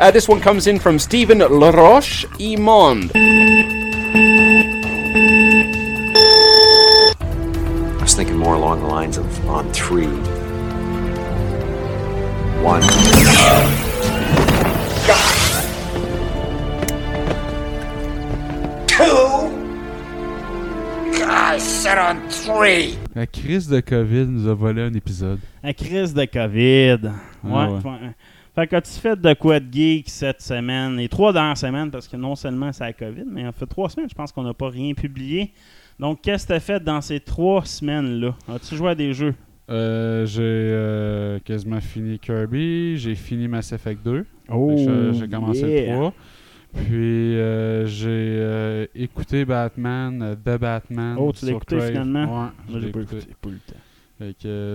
Uh, this one comes in from Stephen Laroche Imond. I was thinking more along the lines of on three. One. Two. I said on three. La crise de COVID nous a volé un épisode. La crise de COVID. Ouais. Ah ouais. Fait que tu fait de quoi de geek cette semaine, les trois dernières semaines, parce que non seulement c'est la COVID, mais en fait trois semaines, je pense qu'on n'a pas rien publié. Donc, qu'est-ce que tu as fait dans ces trois semaines-là? As-tu joué à des jeux? Euh, j'ai euh, quasiment fini Kirby, j'ai fini Mass Effect 2. Oh, Fait que J'ai commencé yeah. le 3. Puis euh, j'ai écouté Batman, The Batman. Oh, tu l'as écouté Crave. finalement? Ouais, je Moi, l'ai j'ai pas écouté. écouté, pas eu le temps.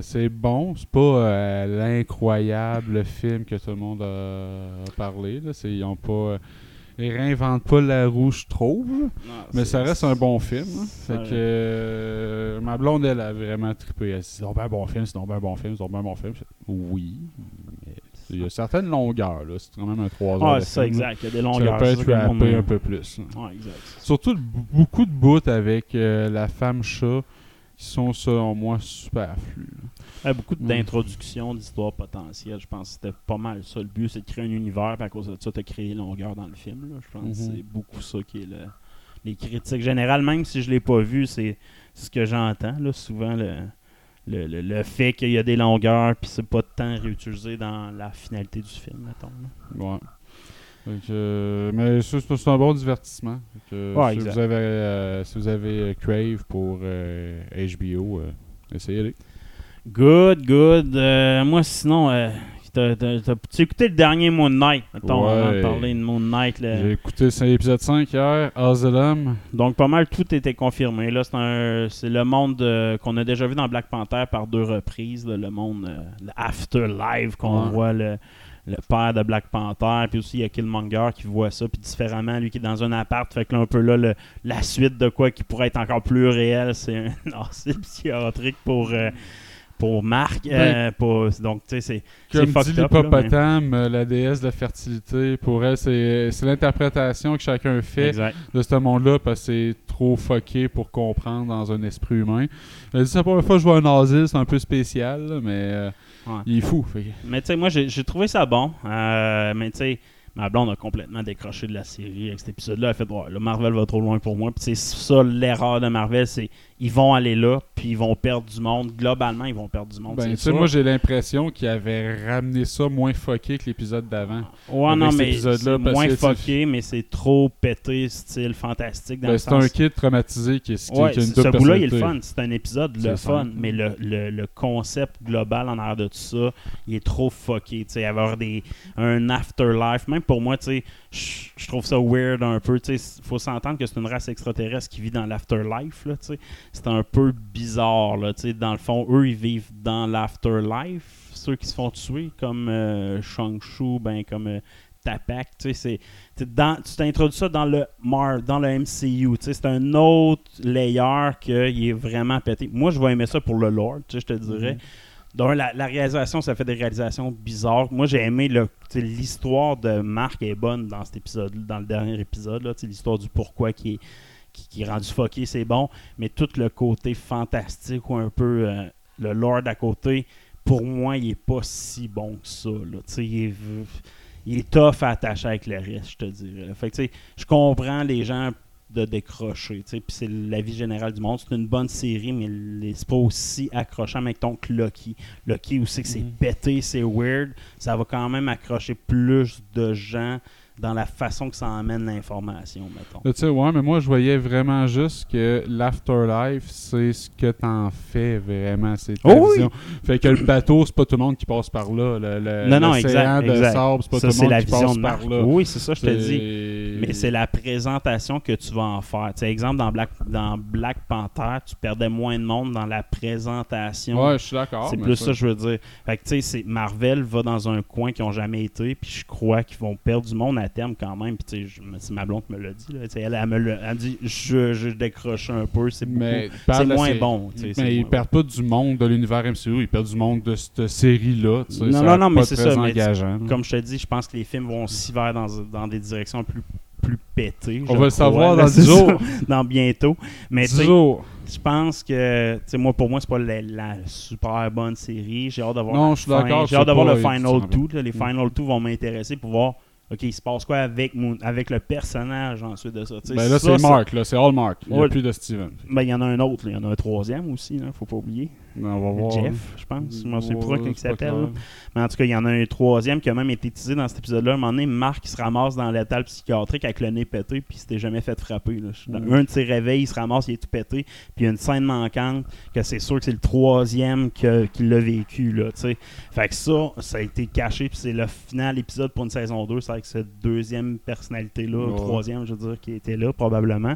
C'est bon, c'est pas euh, l'incroyable film que tout le monde a, parlé. Là. Ils pas. euh, ils réinventent pas la roue, je trouve. Non, Mais ça reste un bon film. hein. Fait que euh, ma blonde, elle a vraiment trippé. Elle s'est dit, c'est donc ben un bon film, c'est un bon film, c'est un bon film. Oui, mais il y a certaines longueurs. là. C'est quand même un 3 heures. Ah, c'est ça, exact. Il y a des Ça longueurs. peut être ça le monde- rappé un peu plus. exact. Surtout beaucoup de bouts avec euh, la femme chat sont, selon moi, superflus. Ouais, beaucoup d'introductions, d'histoires potentielles. Je pense que c'était pas mal ça. Le but, c'est de créer un univers, puis à cause de ça, tu as créé longueur dans le film. là. Je pense que Mhm. c'est beaucoup ça qui est le, les critiques générales. Même si je l'ai pas vu, c'est ce que j'entends. Souvent, le, le, le- le fait qu'il y a des longueurs, puis c'est pas de temps réutilisé dans la finalité du film, mettons. là. Ouais. Que, euh, mais c'est c'est un bon divertissement. Que, Ouais, si, exact. vous avez, euh, si vous avez euh, Crave pour euh, HBO, euh, essayez-le. Good, good. Euh, moi, sinon, euh, t'as- écouté le dernier Moon Knight, mettons, avant de parler de Moon Knight. J'ai écouté l'épisode 5 hier, Asylum. Donc, pas mal tout était confirmé. Là, c'est un- c'est le monde euh, qu'on a déjà vu dans Black Panther par deux reprises. là, le monde, euh, le Afterlife, qu'on Ouais. voit le, le père de Black Panther. Puis aussi, il y a Killmonger qui voit ça. Puis différemment, lui qui est dans un appart. Fait que là, un peu là, le- la suite de quoi qui pourrait être encore plus réel, c'est un article psychiatrique pour. euh, pour Marc, euh, pour- donc tu sais, c'est Comme dit fucked mais- l'hippopotame, euh, la déesse de la fertilité, pour elle, c'est c'est l'interprétation que chacun fait Exact. de ce monde-là parce que c'est trop fucké pour comprendre dans un esprit humain. Elle dit, c'est la première fois que je vois un asile, c'est un peu spécial, mais euh, Ouais. il est fou. fait Mais tu sais, moi, j'ai trouvé ça bon. Euh, mais tu sais, ma blonde a complètement décroché de la série avec cet épisode-là. Elle a fait, ouais, là, Marvel va trop loin pour moi. Puis c'est ça l'erreur de Marvel, c'est ils vont aller là, puis ils vont perdre du monde. Globalement, ils vont perdre du monde. Ben, tu moi, j'ai l'impression qu'il avait ramené ça moins fucké que l'épisode d'avant. Ouais, avec non, cet mais épisode-là, c'est moins fucké, mais c'est trop pété, style fantastique. Dans Ben, c'est un kid traumatisé qui, qui, Ouais, qui a une ce bout-là, il est le fun. C'est un épisode le fun, mais le, le, le concept global en arrière de tout ça, il est trop fucké. Tu sais, avoir des, un afterlife, même pour moi, tu sais, je trouve ça weird un peu. Sais, faut s'entendre que c'est une race extraterrestre qui vit dans l'afterlife. C'est un peu bizarre. Là, dans le fond, eux, ils vivent dans l'afterlife. Ceux qui se font tuer, comme euh, Shang-Chu, ben, comme euh, Tapak, c'est dans- tu t'introduis ça dans le Mar dans le MCU, c'est un autre layer qui est vraiment pété. Moi, je vais aimer ça pour le sais, je te dirais. Donc, la, réalisation, ça fait des réalisations bizarres. Moi, j'ai aimé l'histoire de Marc est bonne dans cet épisode, dans le dernier épisode, l'histoire du pourquoi qui est, qui, est rendu fucké, c'est bon. Mais tout le côté fantastique ou un peu euh, le lore d'à côté, pour moi, il est pas si bon que ça. Il est, il est tough à attacher avec le reste, je te dirais. je comprends les gens de décrocher. Puis c'est l'avis général du monde. C'est une bonne série, mais c'est pas aussi accrochant ton que Loki. Loki aussi que c'est Mhm. pété, c'est weird. Ça va quand même accrocher plus de gens dans la façon que ça emmène l'information, mettons. Tu sais, ouais, mais moi, je voyais vraiment juste que l'afterlife, c'est ce que t'en fais vraiment. C'est Oh oui! Fait que le bateau, c'est pas tout le monde qui passe par là. Le, le- non, non, exact. de exact. sable, c'est pas ça, tout le monde la qui vision passe de par là. Oui, c'est ça, je te dis. Mais c'est la présentation que tu vas en faire. Tu sais, exemple, dans Black, dans Black Panther, tu perdais moins de monde dans la présentation. Ouais, je suis d'accord. c'est plus ça que je veux dire. Fait que, tu sais, Marvel va dans un coin qu'ils n'ont jamais été, puis je crois qu'ils vont perdre du monde à terme quand même. Puis, c'est ma blonde qui me l'a dit. Là. Elle, elle me l'a elle dit je, je décroche un peu, c'est beaucoup. Mais C'est moins bon. Mais ils perdent pas du monde de l'univers MCU, ils perdent du monde de cette série-là. Non, ça non, non, mais c'est ça, mais. Comme je te dis, je pense que les films vont aussi vers dans, dans des directions plus plus pétées. On va le savoir dans c'est 10 ça, jours. dans bientôt. Mais je pense que, tu sais, moi, pour moi, c'est pas la, la super bonne série. J'ai hâte d'avoir J'ai hâte d'avoir le Final édifiant. 2. là. Les Final 2 vont m'intéresser pour voir, OK, il se passe quoi avec, mon, avec le personnage ensuite de ça. Ben là, c'est Mark, là, c'est All Mark. Il n'y a plus de Steven. Ben, il y en a un autre. Il y en a un troisième aussi, là, faut pas oublier. On va voir. Jeff, je pense. Moi, c'est pour ça Ouais, qu'il s'appelle. Mais en tout cas, il y en a un troisième qui a même été teasé dans cet épisode-là. À un moment donné, Marc il se ramasse dans l'étal psychiatrique avec le nez pété, puis il s'était jamais fait frapper. là. Dans Mm. Un de ses réveils, il se ramasse, il est tout pété, puis il y a une scène manquante que c'est sûr que c'est le troisième que- qui l'a vécu. Là, sais. fait que ça, ça a été caché, puis c'est le final épisode pour une saison 2. C'est avec cette deuxième personnalité-là, troisième, je veux dire, qui était là, probablement.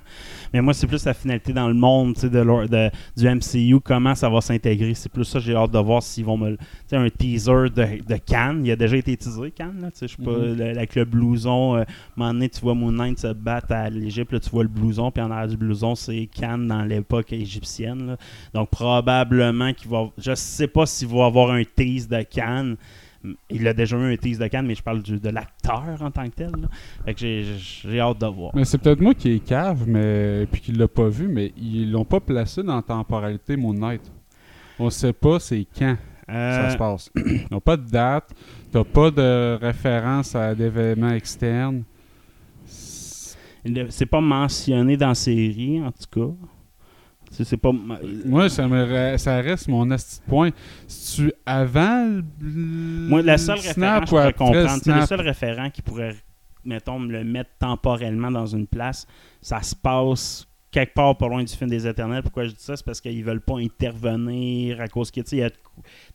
Mais moi, c'est plus la finalité dans le monde sais, de, de- du MCU, comment ça va s'intégrer. C'est plus ça, j'ai hâte de voir s'ils vont me. Tu sais, un teaser de, de Cannes. Il a déjà été teasé, Cannes, là. Tu sais, je sais pas, Mhm. avec le blouson. euh, à un moment donné, tu vois Moon Knight se battre à l'Égypte, là, tu vois le blouson, puis en arrière du blouson, c'est Cannes dans l'époque égyptienne. là. Donc, probablement qu'il va. Je sais pas s'il va avoir un tease de Cannes. Il a déjà eu un tease de Cannes, mais je parle du- de l'acteur en tant que tel. là. Fait que j'ai- j'ai hâte de voir. Mais c'est peut-être moi qui est cave, mais puis qui l'a pas vu, mais ils l'ont pas placé dans la temporalité Moon Knight. On sait pas c'est quand ça Euh, se passe. Ils n'ont pas de date, t'as pas de référence à d'événements externes. C'est- pas mentionné dans la série, en tout cas. C'est pas. Moi, ça, me re- ça reste mon de point. Si tu avant le Moi, le seul le référent, snap je ou pourrais après comprendre, c'est le seul référent qui pourrait, mettons, me le mettre temporellement dans une place, ça se passe quelque part pas loin du film des éternels. Pourquoi je dis ça? C'est parce qu'ils veulent pas intervenir à cause que, tu sais,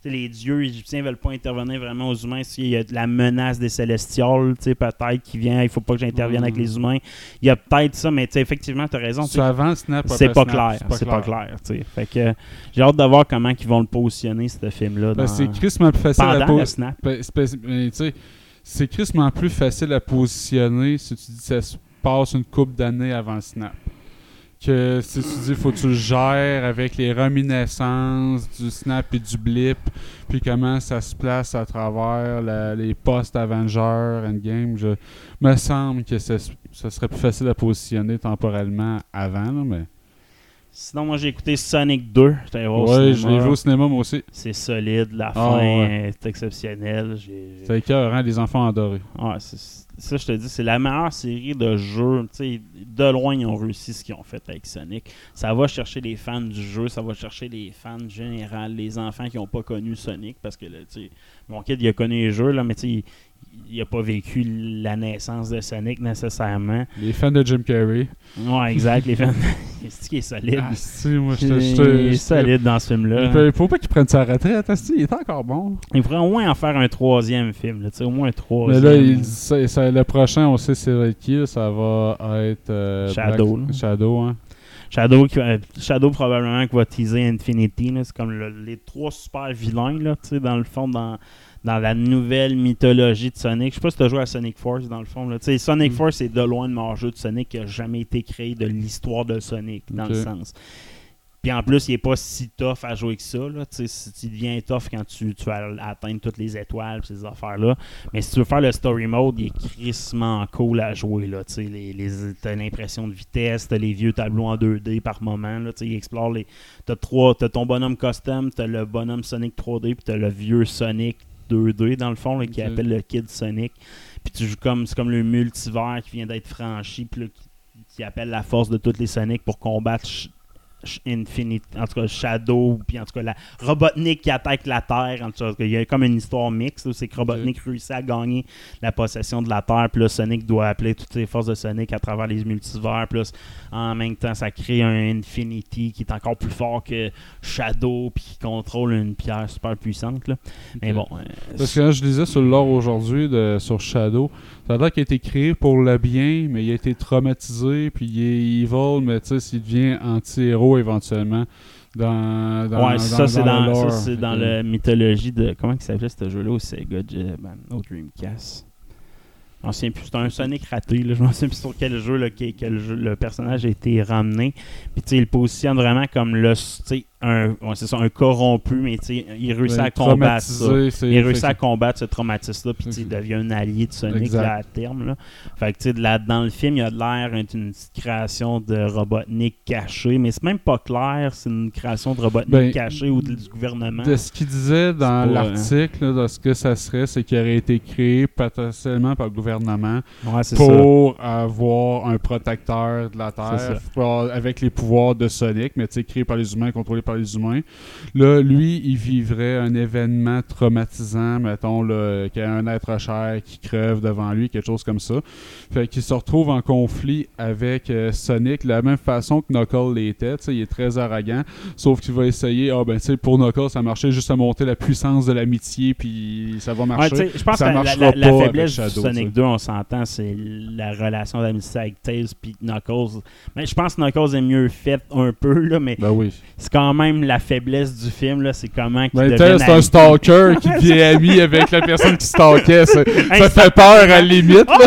les dieux égyptiens veulent pas intervenir vraiment aux humains. S'il y a de la menace des célestials, tu sais, peut-être, qui vient, il faut pas que j'intervienne Mm. avec les humains. Il y a peut-être ça, mais tu sais, effectivement, tu as raison. sais, avant le snap, c'est pas clair. C'est pas clair. tu sais. Fait que j'ai hâte de voir comment ils vont le positionner, ce film-là. Ben, c'est crissement plus facile à pendant po- le snap. Ben, c'est c'est crissement plus facile à positionner si tu dis que ça se passe une couple d'années avant le snap. Que si tu dis faut que tu le gères avec les reminiscences du snap et du blip, puis comment ça se place à travers la- les postes Avengers Endgame, je me semble que ça serait plus facile à positionner temporellement avant, là, mais Sinon, moi, j'ai écouté Sonic 2. J'étais au ouais, je l'ai vu au cinéma moi aussi. C'est solide. La Ah, fin ouais. est exceptionnelle. C'est écœurant, les enfants adorés. Ouais, ça, je te dis, c'est la meilleure série de jeux. De loin, ils ont réussi ce qu'ils ont fait avec Sonic. Ça va chercher les fans du jeu, ça va chercher les fans général, les enfants qui n'ont pas connu Sonic. Parce que, tu sais, mon kid, il a connu les jeux, là, mais tu sais, il- n'a pas vécu la naissance de Sonic nécessairement. Les fans de Jim Carrey. Ouais, exact. les fans. Qui est solide? Ah, si, moi, je il est solide dans ce film-là. Il peut- faut pas qu'il prenne sa retraite, asti, il est encore bon? Il faudrait au moins en faire un troisième film. Là, tu sais, au moins un Mais troisième. là, il, ça- ça- le prochain, on sait c'est avec qui, là, ça va être euh, Shadow, Black- là. Shadow, hein. Shadow, qui va- Shadow probablement qui va teaser Infinity. là. C'est comme le- les trois super vilains, là, tu sais, dans le fond, dans, dans la nouvelle mythologie de Sonic. Je sais pas si tu as joué à Sonic Force, dans le fond. Là. Sonic Mm. Force, c'est de loin le meilleur jeu de Sonic qui a jamais été créé de l'histoire de Sonic, dans le sens. Puis en plus, il est pas si tough à jouer que ça. Là. Tu deviens tough quand tu, tu vas atteindre toutes les étoiles pis ces affaires-là. Mais si tu veux faire le story mode, il est crissement cool à jouer. Là. Tu sais, les, les, t'as l'impression de vitesse, t'as les vieux tableaux en 2D par moment. Là. Il explore les. T'as, trois, t'as ton bonhomme custom, t'as le bonhomme Sonic 3D, puis t'as le vieux Sonic 2D dans le fond, là, qui appelle le Kid Sonic. Puis tu joues comme. C'est comme le multivers qui vient d'être franchi, puis là, qui, qui appelle la force de tous les Sonic pour combattre Infinite, en tout cas Shadow, puis en tout cas la Robotnik qui attaque la Terre. En tout cas, il y a comme une histoire mixte. C'est que Robotnik réussit à gagner la possession de la Terre, puis là, Sonic doit appeler toutes les forces de Sonic à travers les multivers. Là, en même temps, ça crée un Infinity qui est encore plus fort que Shadow, puis qui contrôle une pierre super puissante. là. Mais bon, euh, Parce que quand je lisais sur le lore aujourd'hui de- sur Shadow, ça a l'air qu'il a été créé pour le bien, mais il a été traumatisé, puis il est evil, mais tu sais, s'il devient anti-héros éventuellement dans, dans ouais, ça, c'est le dans, ça, c'est dans la mythologie de. Comment il s'appelait ce jeu-là au Sega ben, au Dreamcast Je m'en souviens plus. C'était un Sonic raté. Là. Je m'en souviens plus sur quel jeu, là, quel, quel jeu le personnage a été ramené. Puis, tu sais, il le positionne vraiment comme le. Un, ouais, c'est ça, un corrompu, mais tu sais, il réussit Ouais, à combattre ça. Il réussit à combattre ce traumatisme-là, puis il devient un allié de Sonic là, à terme. Là. Fait que, tu sais, de là, dans le film, il y a de l'air d'une création de Robotnik caché, mais c'est même pas clair, c'est une création de Robotnik Ben, caché ou de- du gouvernement. De ce qu'il disait dans l'article, de ce que ça serait, c'est qu'il aurait été créé potentiellement par le gouvernement Ouais, c'est ça. pour avoir un protecteur de la Terre pour- avec les pouvoirs de Sonic, mais tu sais, créé par les humains, contrôlé par les humains. Là, lui, il vivrait un événement traumatisant, mettons, qu'il y a un être cher qui crève devant lui, quelque chose comme ça. Fait qu'il se retrouve en conflit avec euh, Sonic de la même façon que Knuckles l'était. Il est très arrogant, sauf qu'il va essayer, ah ben tu sais, pour Knuckles, ça marchait juste à monter la puissance de l'amitié, puis ça va marcher. je pense ça que la, la- faiblesse Shadow, du. Sonic 2, on s'entend, c'est la relation d'amitié avec Tails puis Knuckles. Mais je pense que Knuckles est mieux fait un peu, là, mais Ben oui. c'est quand même la faiblesse du film, là, c'est comment qu'il Ben, c'est un stalker qui devient ami avec la personne qui stalkait. Ça, fait peur à la limite. Ah,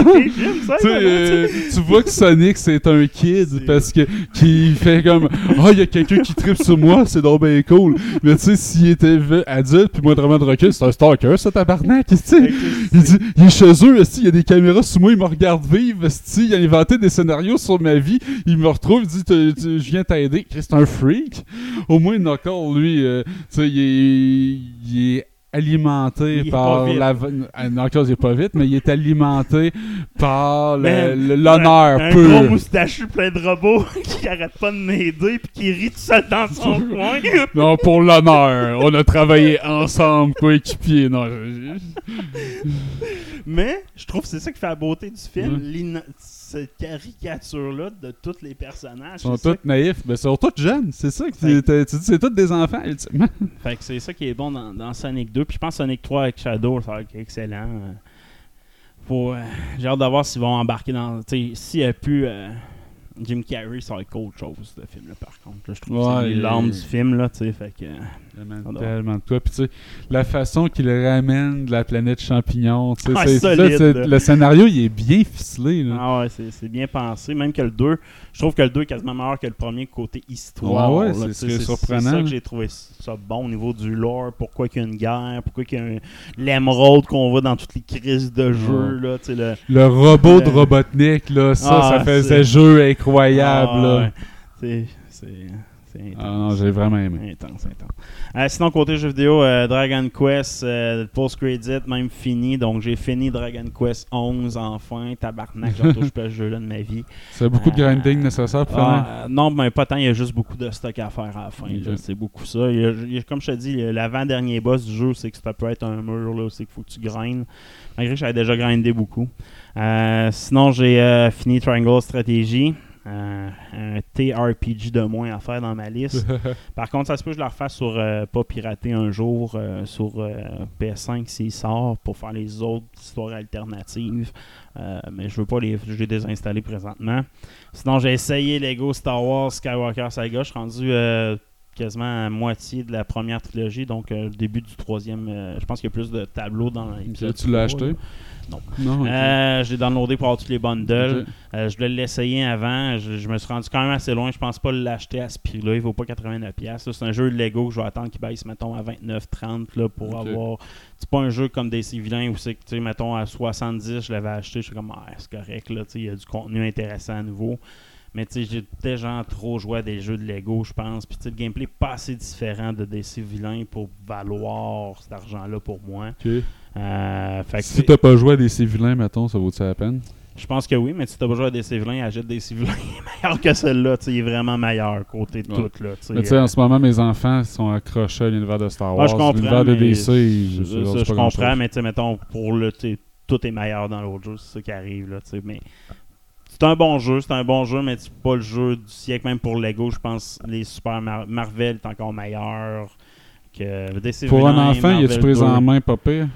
ça, Tu euh, tu vois que Sonic c'est un kid parce que qui fait comme oh il y a quelqu'un qui tripe sur moi c'est donc bien cool mais tu sais s'il était adulte puis moins vraiment de recul c'est un stalker ça tabarnak il dit il est chez eux il y a des caméras sur moi il me regarde vivre il a inventé des scénarios sur ma vie il me retrouve il dit je viens t'aider c'est un freak. Au moins Knuckles lui euh, tu sais il est, il est alimenté Il est par la euh, Knuckles il est pas vite mais il est alimenté par l'honneur un, un pur gros moustachu plein de robots qui arrête pas de m'aider puis qui rit tout seul dans son coin. Non, pour l'honneur. On a travaillé ensemble, coéquipiers. Non, je- Mais je trouve que c'est ça qui fait la beauté du film. Cette caricature-là de tous les personnages. ils sont tous naïfs. Mais ils sont tous jeunes. C'est ça que tu tu dis, c'est tous des enfants, ultimement. Fait que c'est ça qui est bon dans, dans Sonic 2. Puis je pense que Sonic 3 avec Shadow, ça va être excellent. Euh, Faut, euh, J'ai hâte de voir s'ils vont embarquer dans. S'il n'y a plus euh, Jim Carrey, ça va être autre chose, ce film-là, par contre. Là, je trouve que Ouais, c'est il- l'âme du film, là, tu sais. Fait que. Tellement, de toi. Puis tu sais, la façon qu'il ramène de la planète champignon, tu sais, c'est- là, c'est- là. le scénario, il est bien ficelé. Là. Ah ouais, c'est c'est bien pensé. Même que le 2, je trouve que le 2 est quasiment meilleur que le premier côté histoire. Ouais, ouais, là, c'est est C'est surprenant. ça que j'ai trouvé ça bon au niveau du lore. Pourquoi qu'il y a une guerre, pourquoi qu'il y a un- l'émeraude qu'on voit dans toutes les crises de jeu. Là, tu sais, le, Le robot de Robotnik, là, ça, ah, ça faisait c'est- jeu incroyable. Ah, là. ouais. C'est. Ah non, j'ai vraiment aimé. Intense, intense. Euh, sinon, côté jeux vidéo, euh, Dragon Quest, euh, post-credit, même fini. Donc, j'ai fini Dragon Quest 11 enfin. Tabarnak, j'en touche pas ce jeu-là de ma vie. C'est beaucoup de Euh, grinding nécessaire pour. Ah, non, mais pas tant. Il y a juste beaucoup de stock à faire à la fin. C'est beaucoup ça. Il y a- il y a- comme je te dis, l'avant-dernier boss du jeu, c'est que ça peut être un mur. là, C'est qu'il faut que tu grindes. Malgré que j'avais déjà grindé beaucoup. Sinon, j'ai fini Triangle Strategy. Un TRPG de moins à faire dans ma liste. Par contre, ça se peut que je le refasse sur euh, pas pirater un jour euh, sur euh, PS5 s'il sort pour faire les autres histoires alternatives. Mais je veux pas les. Je les désinstaller présentement. Sinon, j'ai essayé Lego Star Wars Skywalker Saga. Je suis rendu quasiment à moitié de la première trilogie, donc le début du troisième. je pense qu'il y a plus de tableaux dans l'épisode. tu l'as 3, acheté? Non. Non, ok. Euh, je l'ai downloadé pour avoir tous les bundles. Euh, je voulais l'essayer avant. Je, je me suis rendu quand même assez loin. Je pense pas l'acheter à ce prix-là. Il vaut pas 89$. piastres. C'est un jeu de Lego que je vais attendre qu'il baisse, mettons, à 29-30$ là, pour Ok. avoir. C'est pas un jeu comme DC Villains où c'est que, mettons, à 70$, je l'avais acheté. Je suis comme, ah, c'est correct, là. Il y a du contenu intéressant à nouveau. Mais tu sais, j'ai déjà trop joué à des jeux de Lego, je pense. Puis tu sais, le gameplay est pas assez différent de DC Villains pour valoir cet argent-là pour moi. Euh, fait que Si t'as pas joué à des civilins, mettons, ça vaut-tu la peine? Je pense que oui, mais si t'as besoin des civelins, achète des civelins. Il est meilleur que sais, Il est vraiment meilleur côté de Ouais. tout. Là. Mais tu sais, en ce moment, mes enfants sont accrochés à l'univers de Star Ouais, Wars. je comprends. L'univers de DC, je, je, je pas comprends, mais tu sais, mettons, pour le, tout est meilleur dans l'autre jeu, c'est ça qui arrive, là, mais c'est un bon jeu, c'est un bon jeu, mais c'est pas le jeu du siècle, même pour Lego, je pense les Super Mar- Marvel est encore meilleur que Pour un enfant, il pris 2. en main pas pire?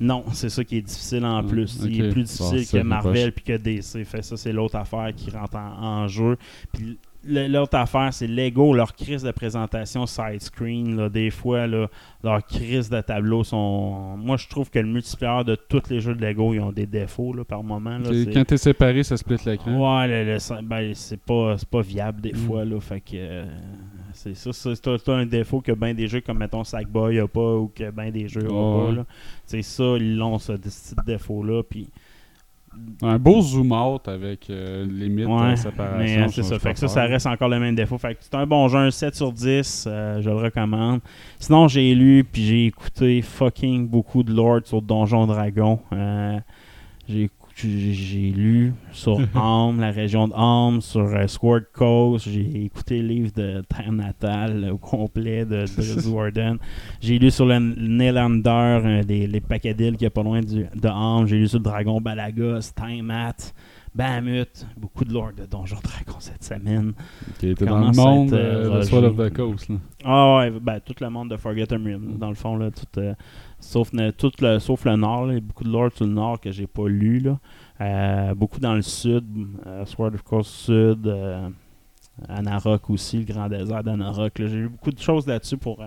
Non, c'est ça qui est difficile en Ah, plus. Il est plus difficile que Marvel puis que DC. Fait ça, c'est l'autre affaire qui rentre en, en jeu. Puis l'autre affaire, c'est Lego, leur crise de présentation side screen. Là, des fois, là, leur crise de tableau sont. Moi, je trouve que le multiplayer de tous les jeux de Lego, ils ont des défauts là, par moment. Là, Quand t'es séparé, ça split l'écran. Ouais, le- le- ben, c'est pas, pas viable des Mm. fois. Là, fait que. euh, c'est ça, c'est un défaut que ben des jeux comme mettons Sackboy a pas ou que ben des jeux ont Ouais. pas. C'est ça, ils l'ont ce petit défaut-là. Puis Un beau zoom out avec euh, limite Ouais, de séparation. mais euh, c'est ça. Fait que ça, ça reste encore le même défaut. Fait que c'est un bon jeu, un 7 sur 10. euh, je le recommande. Sinon, j'ai lu puis j'ai écouté fucking beaucoup de Lord sur Donjon Dragon. Euh, j'ai j'ai lu sur Arm, la région de Arm, sur euh, Sword Coast. J'ai écouté le livre de Terre Natale euh, au complet de Driz Warden. J'ai lu sur le Nelander, euh, les, les paquets d'îles qui est pas loin du, de Arm. J'ai lu sur le Dragon Balagos, Timemat. Bahamut, beaucoup de lore de Donjon Dragon cette semaine. Qui était dans le monde être, euh, euh, de Sword of the Coast. là. Ah ouais, ben, tout le monde de Forgotten Realms, dans le fond, là, tout, euh, sauf, tout le, sauf le nord, il y a beaucoup de lore sur le nord que j'ai pas lu. Là. Euh, beaucoup dans le sud, euh, Sword of Coast Sud, euh, Anarok aussi, le grand désert d'Anarok. J'ai lu beaucoup de choses là-dessus pour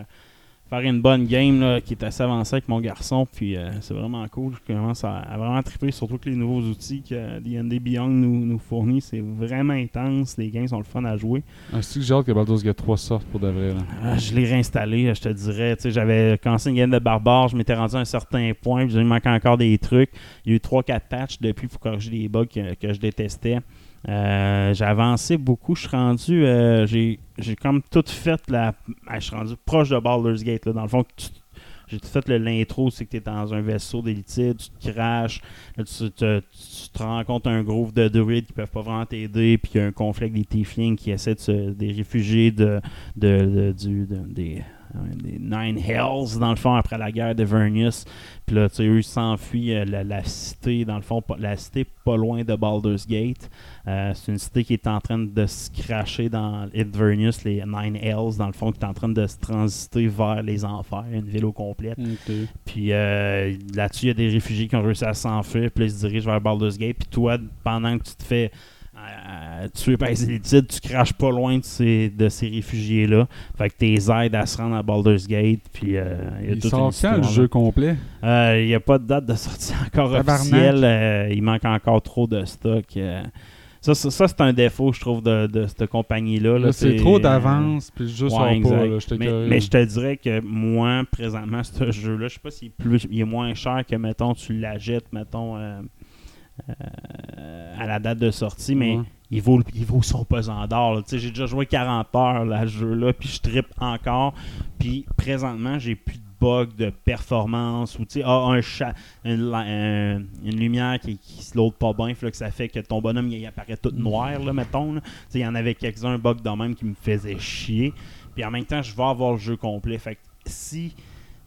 faire une bonne game là, qui est assez avancée avec mon garçon. Puis euh, c'est vraiment cool. Je commence à, à vraiment triper, surtout que les nouveaux outils que D&D Beyond nous, nous fournit, c'est vraiment intense. Les games sont le fun à jouer. Ah, c'est que j'ai hâte que Baldur's Gate 3 sorte pour de vrai. Là. Ah, je l'ai réinstallé, je te dirais. J'avais commencé une game de barbare, je m'étais rendu à un certain point, puis il me manquait encore des trucs. Il y a eu 3-4 patchs depuis pour corriger les bugs que, que je détestais. Euh, j'ai avancé beaucoup, je suis rendu. euh, j'ai comme tout fait la. ah, je suis rendu proche de Baldur's Gate. Là, dans le fond, j'ai tout fait l'intro, c'est que tu es dans un vaisseau d'élite, tu te craches, tu, te, tu te rencontres un groupe de druides qui peuvent pas vraiment t'aider, puis il y a un conflit avec des tieflings qui essaient de se, des réfugiés de, de, des, des Nine Hells, dans le fond, après la guerre de Vernius. Puis là, tu sais, eux, s'enfuient euh, la, la cité, dans le fond, la cité pas loin de Baldur's Gate. Euh, c'est une cité qui est en train de se cracher dans Vernius, les Nine Hells, dans le fond, qui est en train de se transiter vers les enfers, une ville au complète. Puis euh, là-dessus, il y a des réfugiés qui ont réussi à s'enfuir, puis ils se dirigent vers Baldur's Gate. Puis toi, pendant que tu te fais euh, tuer par les élites, tu craches pas loin de ces, de ces réfugiés-là. Fait que t'es aides à se rendre à Baldur's Gate. Puis euh, il y a Il toute sort une quand le jeu complet? Euh, Il n'y a pas de date de sortie encore Tabarnak. officielle. Euh, il manque encore trop de stock. euh. Ça, ça, ça, c'est un défaut, je trouve, de, de cette compagnie-là. Là, là. C'est trop d'avance, puis le jeu Ouais, sort pas. exact. Là, j'étais mais, je te dirais que moi, présentement, ce jeu-là, je sais pas s'il est, plus, il est moins cher que, mettons, tu l'achètes, mettons, à la date de sortie, mais Ouais. il, vaut, il vaut son pesant d'or. J'ai déjà joué 40 heures là, à ce jeu-là, puis je trippe encore. Puis présentement, j'ai plus de bugs de performance ou ah, un chat, une, un- lumière qui, qui se load pas bien, que ça fait que ton bonhomme il apparaît tout noir, là, mettons. Il y en avait quelques-uns bugs de même qui me faisaient chier. Puis en même temps, je vais avoir le jeu complet. Fait que si.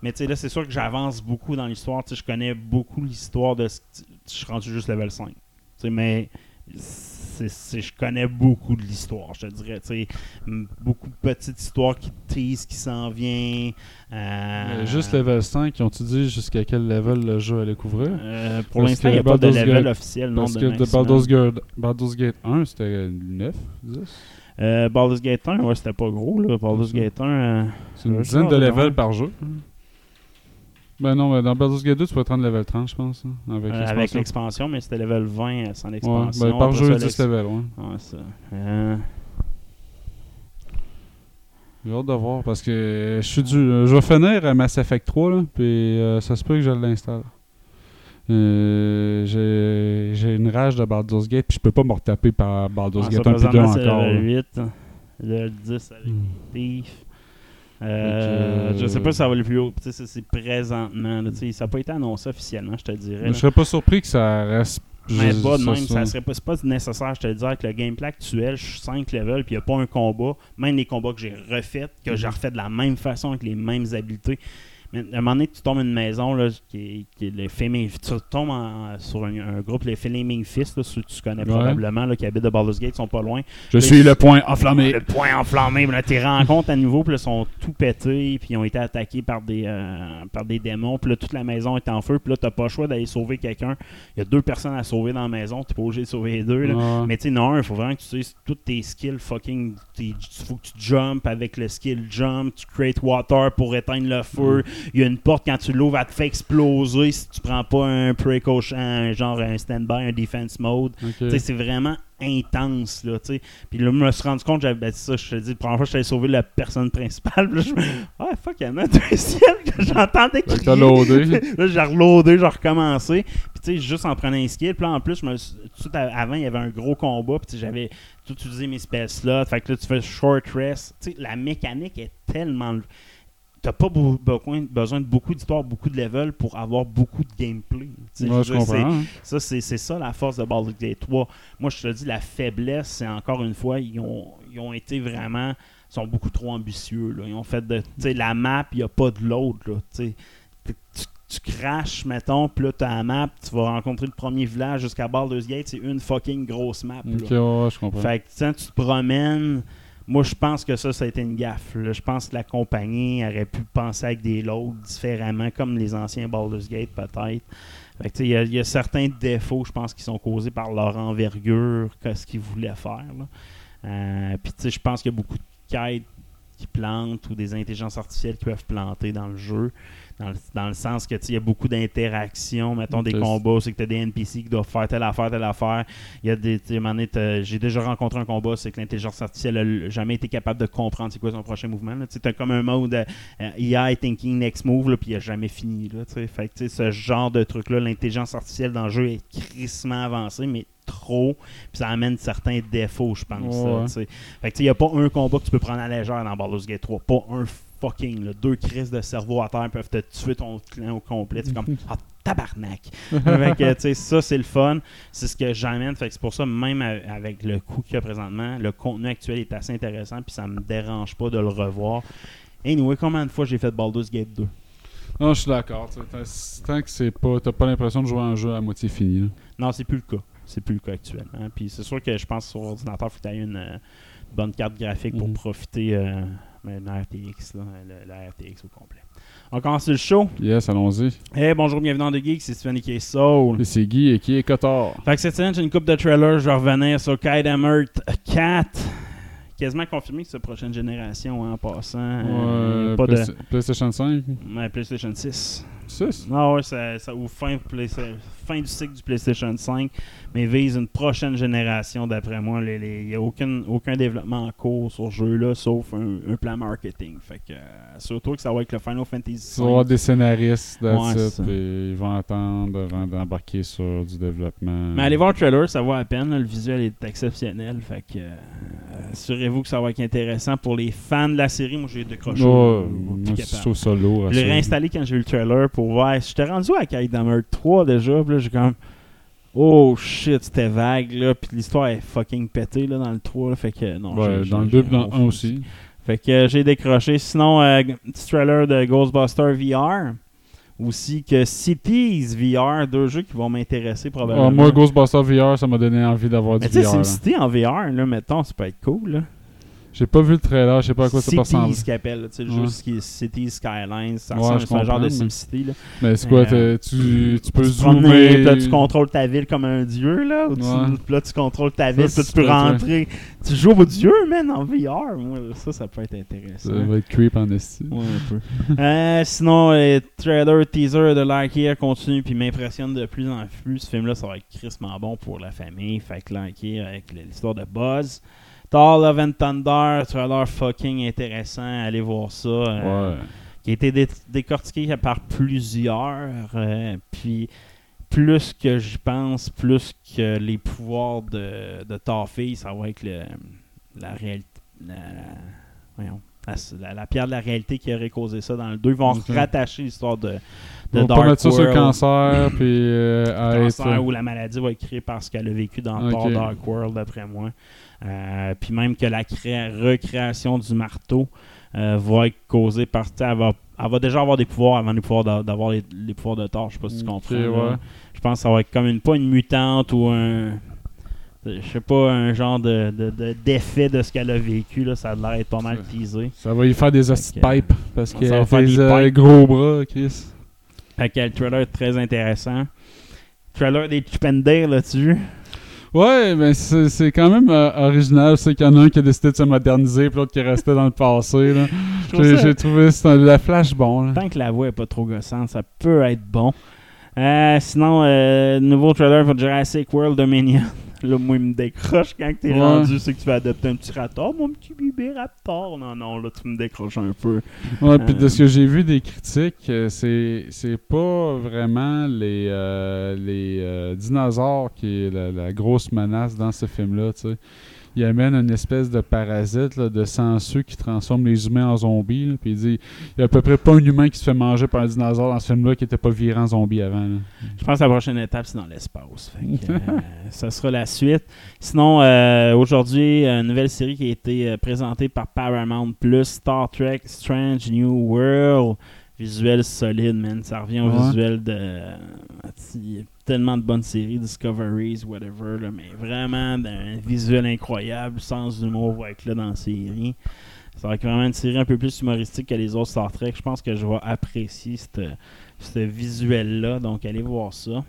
Mais tu sais, là, c'est sûr que j'avance beaucoup dans l'histoire. Je connais beaucoup l'histoire de. ce- Je suis rendu juste level 5. Tu sais, mais. c'est- je connais beaucoup de l'histoire, je te dirais. Beaucoup de petites histoires qui teasent, qui s'en vient. euh, Juste level 5, ont-tu dit jusqu'à quel level le jeu allait couvrir? Euh, pour l'instant, il n'y a pas de level Gate- officiel. Non, Parce de que de. Baldur's Gate, Baldur's Gate 1, c'était 9, 10 Euh, Baldur's Gate 1, ouais, c'était pas gros. Là. Baldur's. Gate 1. euh, C'est une dizaine de levels par jeu. Ben non, dans Baldur's Gate 2, tu peux prendre level 30, je pense. hein, avec euh, l'expansion. mais c'était level 20 euh, sans Ouais, l'expansion. ben, par jeu, ça, 10 l'ex- levels, ouais. Ouais, ça. Euh, J'ai hâte de voir parce que je suis euh, Je vais finir Mass Effect 3, là, puis euh, ça se peut que je l'installe. Euh, j'ai une rage de Baldur's Gate, puis je peux pas me retaper par Baldur's ouais, Gate 1 puis 2 présentement, c'est encore. level là. 8. Le 10 avec Hmm. Thief. Euh, que, Je sais pas si ça va le plus haut. C'est- présentement. là, tu sais, ça n'a pas été annoncé officiellement, je te dirais. Je serais pas surpris que ça reste Mais pas de même, ça. ça serait pas, c'est pas nécessaire, je te le dis, avec le gameplay actuel, je suis 5 levels, puis il n'y a pas un combat, même les combats que j'ai refaits, que Mhm. j'ai refait de la même façon, avec les mêmes habiletés. Mais à un moment donné, tu tombes une maison, là, qui, est- qui est le Flaming- tu tombes en- sur un, un groupe, les Flaming Fist, là, ceux que tu connais Ouais. probablement, là, qui habitent de Baldur's Gate, sont pas loin. Je Là, suis ils- le point enflammé. Le point enflammé, là, tu rencontres à nouveau, puis là, ils sont tout pétés, puis ils ont été attaqués par des, euh, par des démons, puis là, toute la maison est en feu, puis là, t'as pas le choix d'aller sauver quelqu'un. Il y a deux personnes à sauver dans la maison, t'es pas obligé de sauver les deux, là. Ouais. Mais tu sais, non, il faut vraiment que tu sais tous tes skills fucking. Il faut que tu jump avec le skill jump, tu create water pour éteindre le feu. Il y a une porte quand tu l'ouvres, elle te fait exploser si tu prends pas un precaution, un genre un standby, un defense mode. C'est vraiment intense, là, tu sais. Puis là, je me suis rendu compte, j'avais ben, ça, je te dis, la première fois, je suis sauver la personne principale. Puis là, je me ah, fuck, il y en a un deuxième que j'entendais que crier. t'as loadé. là, j'ai reloadé, j'ai recommencé. Puis, tu sais, juste en prenant un skill. Puis là, en plus, je me suis- tout à- avant, il y avait un gros combat. Puis, j'avais tout utilisé mes spell slots. Fait que là, tu fais short rest. Tu sais, la mécanique est tellement. T'as pas besoin, de beaucoup d'histoire, beaucoup de level pour avoir beaucoup de gameplay. Ouais, je dire, comprends. hein. ça, c'est ça la force de Baldur's Gate 3. Moi, je te dis, la faiblesse, c'est encore une fois, ils ont, ils ont été vraiment. Ils sont beaucoup trop ambitieux. Là. Ils ont fait de. Tu sais, la map, il n'y a pas de l'autre. Tu, crashes, mettons, puis là, tu as la map, tu vas rencontrer le premier village jusqu'à Baldur's Gate, c'est une fucking grosse map. là. Ouais, je comprends. Fait que tu sais, tu te promènes. Moi, je pense que ça, ça a été une gaffe. Je pense que la compagnie aurait pu penser avec des loads différemment, comme les anciens Baldur's Gate, peut-être. Il y, a- certains défauts, je pense, qui sont causés par leur envergure, ce qu'ils voulaient faire. Euh, Puis, je pense qu'il y a beaucoup de quêtes qui plantent ou des intelligences artificielles qui peuvent planter dans le jeu. Dans le, dans le sens que il y a beaucoup d'interactions, mettons des combats, c'est que tu as des NPC qui doivent faire telle affaire, telle affaire. Il y a des. J'ai déjà rencontré un combat, c'est que l'intelligence artificielle n'a jamais été capable de comprendre c'est quoi son prochain mouvement. Tu as comme un mode euh, euh, AI thinking next move, puis il a jamais fini. Là, tu sais. fait que ce genre de truc-là, l'intelligence artificielle dans le jeu est crissement avancée, mais trop. Puis ça amène certains défauts, je pense. Ouais. là. Fait que il n'y a pas un combat que tu peux prendre à la légère dans Baldur's Gate 3. Pas un fucking. là. Deux crises de cerveau à terre peuvent te tuer ton clan au complet. C'est comme Ah, tabarnak. fait que, tu sais, ça, c'est le fun. C'est ce que j'amène. Fait que c'est pour ça, même avec le coût qu'il y a présentement, le contenu actuel est assez intéressant. Puis ça me dérange pas de le revoir. Anyway, combien de fois j'ai fait Baldur's Gate 2 Non, je suis d'accord. tu sais, tant- Tant que c'est pas. T'as pas l'impression de jouer à un jeu à moitié fini. là. Non, c'est plus le cas. C'est plus le cas actuellement. Puis c'est sûr que je pense que sur ordinateur, il faut que tu aies une euh, bonne carte graphique pour Mhm. profiter euh, de la RTX, là, le- la RTX au complet. On commence le show. Yes, allons-y. Hey, bonjour, bienvenue dans The Geek, c'est Steven qui est Soul. Et c'est Guy et qui est Cotard. Fait que cette semaine, j'ai une coupe de trailers. Je vais revenir sur Hearts 4. Quasiment confirmé que c'est la prochaine génération hein, en passant. Euh, pas de. Playsta- PlayStation 5. Ouais, PlayStation 6. 6. Non, ouais, ça, ça ou fin, Playsta- fin du cycle du PlayStation 5, mais vise une prochaine génération d'après moi. Il n'y a aucun, aucun développement en cours sur ce jeu-là, sauf un, un plan marketing. Fait que, euh, surtout que ça va avec le Final Fantasy Tu vas avoir des scénaristes Ouais, it, puis ils vont attendre avant d'embarquer sur du développement. Mais allez voir le trailer, ça vaut à peine. là. Le visuel est exceptionnel. Fait que, euh, assurez-vous que ça va être intéressant pour les fans de la série. Moi, j'ai décroché. Euh, moi, plus je l'ai réinstallé quand j'ai eu le trailer pour voir. J'étais rendu à Kingdom Hearts 3 déjà. Puis là, j'ai comme. Oh shit, c'était vague là. Puis l'histoire est fucking pétée là, dans le 3. là. fait que non. Ouais, dans le j'ai- 2 et dans le 1 aussi. Fait que euh, j'ai décroché. Sinon, euh, petit trailer de Ghostbuster VR. Aussi que Cities VR, deux jeux qui vont m'intéresser probablement. Ah, moi, Ghostbusters VR, ça m'a donné envie d'avoir du Mais tu sais, VR. là. SimCity en VR, là, mettons, ça peut être cool. Là. J'ai pas vu le trailer, je sais pas à quoi ça qu'il appelle. là, Tu sais, le Ouais. jeu qui est Cities Skylines. Ça Ouais, ressemble je c'est un genre de SimCity. Mais c'est quoi, Euh, tu, tu peux tu zoomer. là, tu contrôles ta ville comme un dieu, là. ou tu- Ouais. là, tu contrôles ta ville, Ça, puis tu peux rentrer. Tu joues au dieu, man, en VR. Moi, ça, ça peut être intéressant. Ça va être creep en esti. Ouais, un peu. Euh, sinon, les trailer, teaser de Lightyear continue puis m'impressionne de plus en plus. Ce film-là, ça va être crissement bon pour la famille. Fait que Lightyear avec l'histoire de Buzz. Thor Love and Thunder, trailer fucking intéressant. Allez voir ça. euh, Ouais. Qui a été dé- décortiqué par plusieurs. euh, puis plus que j'y pense, plus que les pouvoirs de, de Toffee, ça va être le, la réalité. la- voyons, la, la- la pierre de la réalité qui aurait causé ça dans le 2. Ils vont rattacher l'histoire de, de Dark pas mettre ça sur le World. cancer, puis euh, à cancer être- ou la maladie va être créée parce qu'elle a vécu dans Ok. Thor Dark World, d'après moi. Euh, puis même que la cré- recréation du marteau euh, va être causée par. Elle va, elle va déjà avoir des pouvoirs avant les pouvoirs d'a- d'avoir les, les pouvoirs de Thor. Je sais pas si tu Ok, comprends. ouais. Je pense que ça va être comme une. Pas une mutante ou un. Je sais pas, un genre de, de- de- d'effet de, ce qu'elle a vécu. Là. Ça a l'air d'être pas mal teasé. Ça va y faire des hosties de pipes, parce va a faire des euh, gros bras, Chris. Fait que le trailer est très intéressant. Trailer des Chip and Dale, là-tu vu? Ouais, mais c'est c'est quand même euh, original, c'est qu'il y en a un qui a décidé de se moderniser, puis l'autre qui est resté dans le passé. J'ai trouvé la flash bon. Là. Tant que la voix est pas trop gossante, ça peut être bon. Euh, sinon, euh, nouveau trailer pour Jurassic World Dominion. Là, moi, il me décroche quand t'es Ouais. rendu, c'est que tu vas adopter un petit raptor. mon petit bébé raptor. Non, non, là, tu me décroches un peu. Ouais, puis de Euh, ce que j'ai vu des critiques, euh, c'est c'est pas vraiment les, euh, les euh, dinosaures qui est la, la grosse menace dans ce film-là, tu sais. Il amène une espèce de parasite là, de sensu qui transforme les humains en zombies. là, Puis il dit il y a à peu près pas un humain qui se fait manger par un dinosaure dans ce film-là qui était pas viré en zombie avant. là. Je pense que la prochaine étape, c'est dans l'espace. Fait que, euh, ça sera la suite. Sinon, euh, aujourd'hui, une nouvelle série qui a été euh, présentée par Paramount Plus, Star Trek Strange New World. Visuel solide, man. Ça revient au Ouais. visuel de. Tellement de bonnes séries, Discoveries, whatever, mais vraiment d'un visuel incroyable, sens d'humour va être là dans la série. Ça va être vraiment une série un peu plus humoristique que les autres Star Trek. Je pense que je vais apprécier ce visuel-là. Donc, allez voir ça.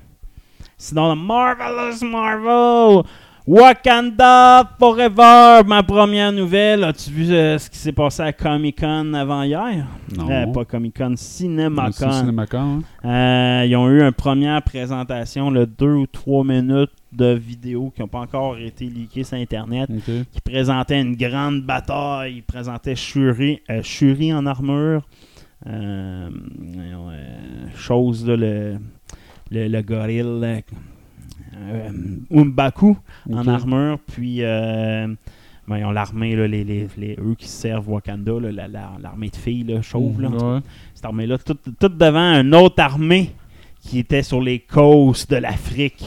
Sinon, The Marvelous Marvel! Wakanda Forever! Ma première nouvelle. As-tu vu euh, ce qui s'est passé à Comic Con avant hier? Non. Euh, pas Comic Con, CinemaCon. Cinémacon, hein? Euh, ils ont eu une première présentation, le 2 ou 3 minutes de vidéos qui n'ont pas encore été leakées sur Internet, qui présentaient une grande bataille. Ils présentaient Shuri, Shuri en armure. Chose, là, le, le, le gorille. Là, euh, Umbaku en armure. Puis, ben, ils ont l'armée, là, les, les, les- eux qui servent Wakanda, là, la- la- l'armée de filles là, chauves. là, Ouais. cette armée-là, tout, tout devant une autre armée qui était sur les côtes de l'Afrique.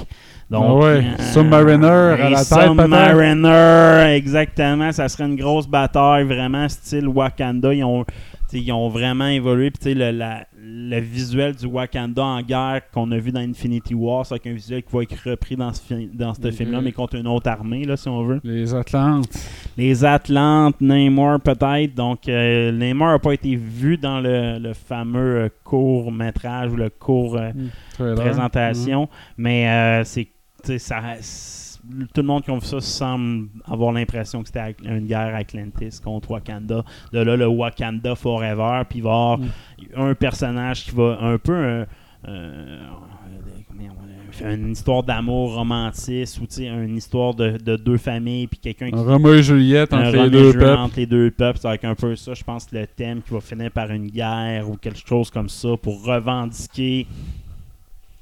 Donc, Ah ouais, euh, Submariner à la. Submariner, exactement. Ça serait une grosse bataille, vraiment style Wakanda. Ils ont, ils ont vraiment évolué. Puis, le, la- le visuel du Wakanda en guerre qu'on a vu dans Infinity War, c'est un visuel qui va être repris dans ce, fi- dans ce Ok. film-là, mais contre une autre armée, là, si on veut. Les Atlantes. Les Atlantes, Namor peut-être. Donc, euh, Namor n'a pas été vu dans le, le fameux euh, court métrage ou le court euh, Trailer. présentation, mais euh, c'est ça tout le monde qui a vu ça semble avoir l'impression que c'était une guerre Atlantis contre Wakanda. De là, le Wakanda Forever, puis va avoir un personnage qui va un peu euh, euh, une histoire d'amour romantique ou une histoire de, de deux familles, puis quelqu'un qui Roméo et Juliette entre les deux peuples. entre les deux peuples. C'est avec un peu ça, je pense, le thème qui va finir par une guerre ou quelque chose comme ça pour revendiquer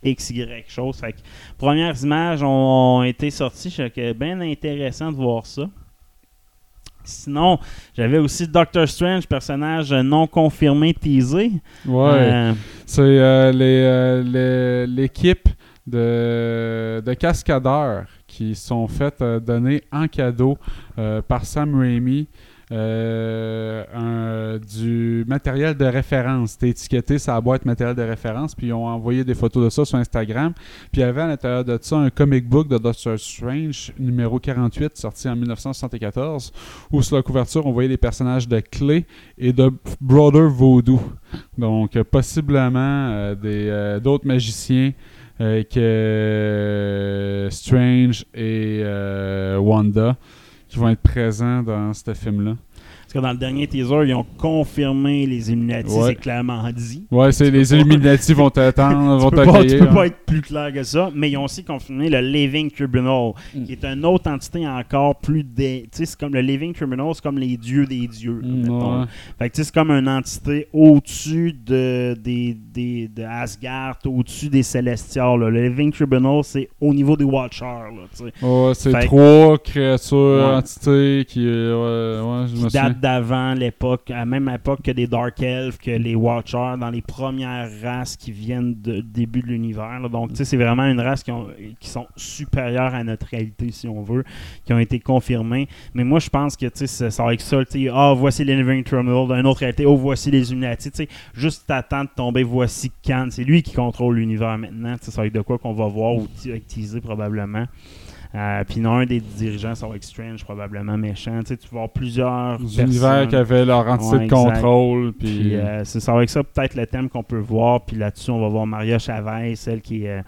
X, Y chose. Fait que, premières images ont, ont été sorties. C'est bien intéressant de voir ça. Sinon, j'avais aussi Doctor Strange, personnage non confirmé teasé. Ouais. Euh, C'est euh, euh, l'équipe de, de cascadeurs qui sont faites donner en cadeau par Sam Raimi un- du matériel de référence. C'était étiqueté sa boîte matériel de référence, puis ils ont envoyé des photos de ça sur Instagram. Puis il y avait à l'intérieur de ça un comic book de Doctor Strange, numéro 48, sorti en 1974, où sur la couverture, on voyait les personnages de Clay et de Brother Voodoo. Donc, euh, possiblement euh, euh, d'autres magiciens euh, que euh, Strange et euh, Wanda vont être présents dans ce film-là. Parce que dans le dernier teaser, ils ont confirmé les Illuminati, Ouais. c'est clairement dit. Ouais, c'est les Illuminati vont t'attendre, vont tu peux, pas, tu t'accueillir. peux hein. pas être plus clair que ça, mais ils ont aussi confirmé le Living Tribunal, Mm. qui est une autre entité encore plus. dé- Tu sais, c'est comme le Living Tribunal, c'est comme les dieux des dieux. Mm, ouais. Fait que tu sais, c'est comme une entité au-dessus de, des, des, de Asgard, au-dessus des Célestials. là. Le Living Tribunal, c'est au niveau des Watchers. Là. Ouais, c'est trois créatures, Ouais. entités qui. euh, ouais, ouais, je me Qui souviens date d'avant l'époque, à la même époque que des Dark Elves, que les Watchers, dans les premières races qui viennent du début de l'univers. Donc, tu sais, c'est vraiment une race qui, ont- qui sont supérieures à notre réalité, si on veut, qui ont été confirmées. Mais moi, je pense que, tu sais, ça, va avec ça, ah, voici les Living Terminal, d'une autre réalité, oh, voici les Illuminati, tu sais, juste attendre de tomber, voici Khan. C'est lui qui contrôle l'univers maintenant, tu sais, ça va être de quoi qu'on va voir ou t- teaser probablement. Euh, puis non, un des dirigeants, ça va être Strange, probablement méchant. Tu sais, tu vas avoir plusieurs Les univers qui avaient leur entité Ouais, de contrôle. Puis, euh, c'est ça avec ça peut-être le thème qu'on peut voir. Puis là-dessus, on va voir Maria Chavez, celle qui est euh,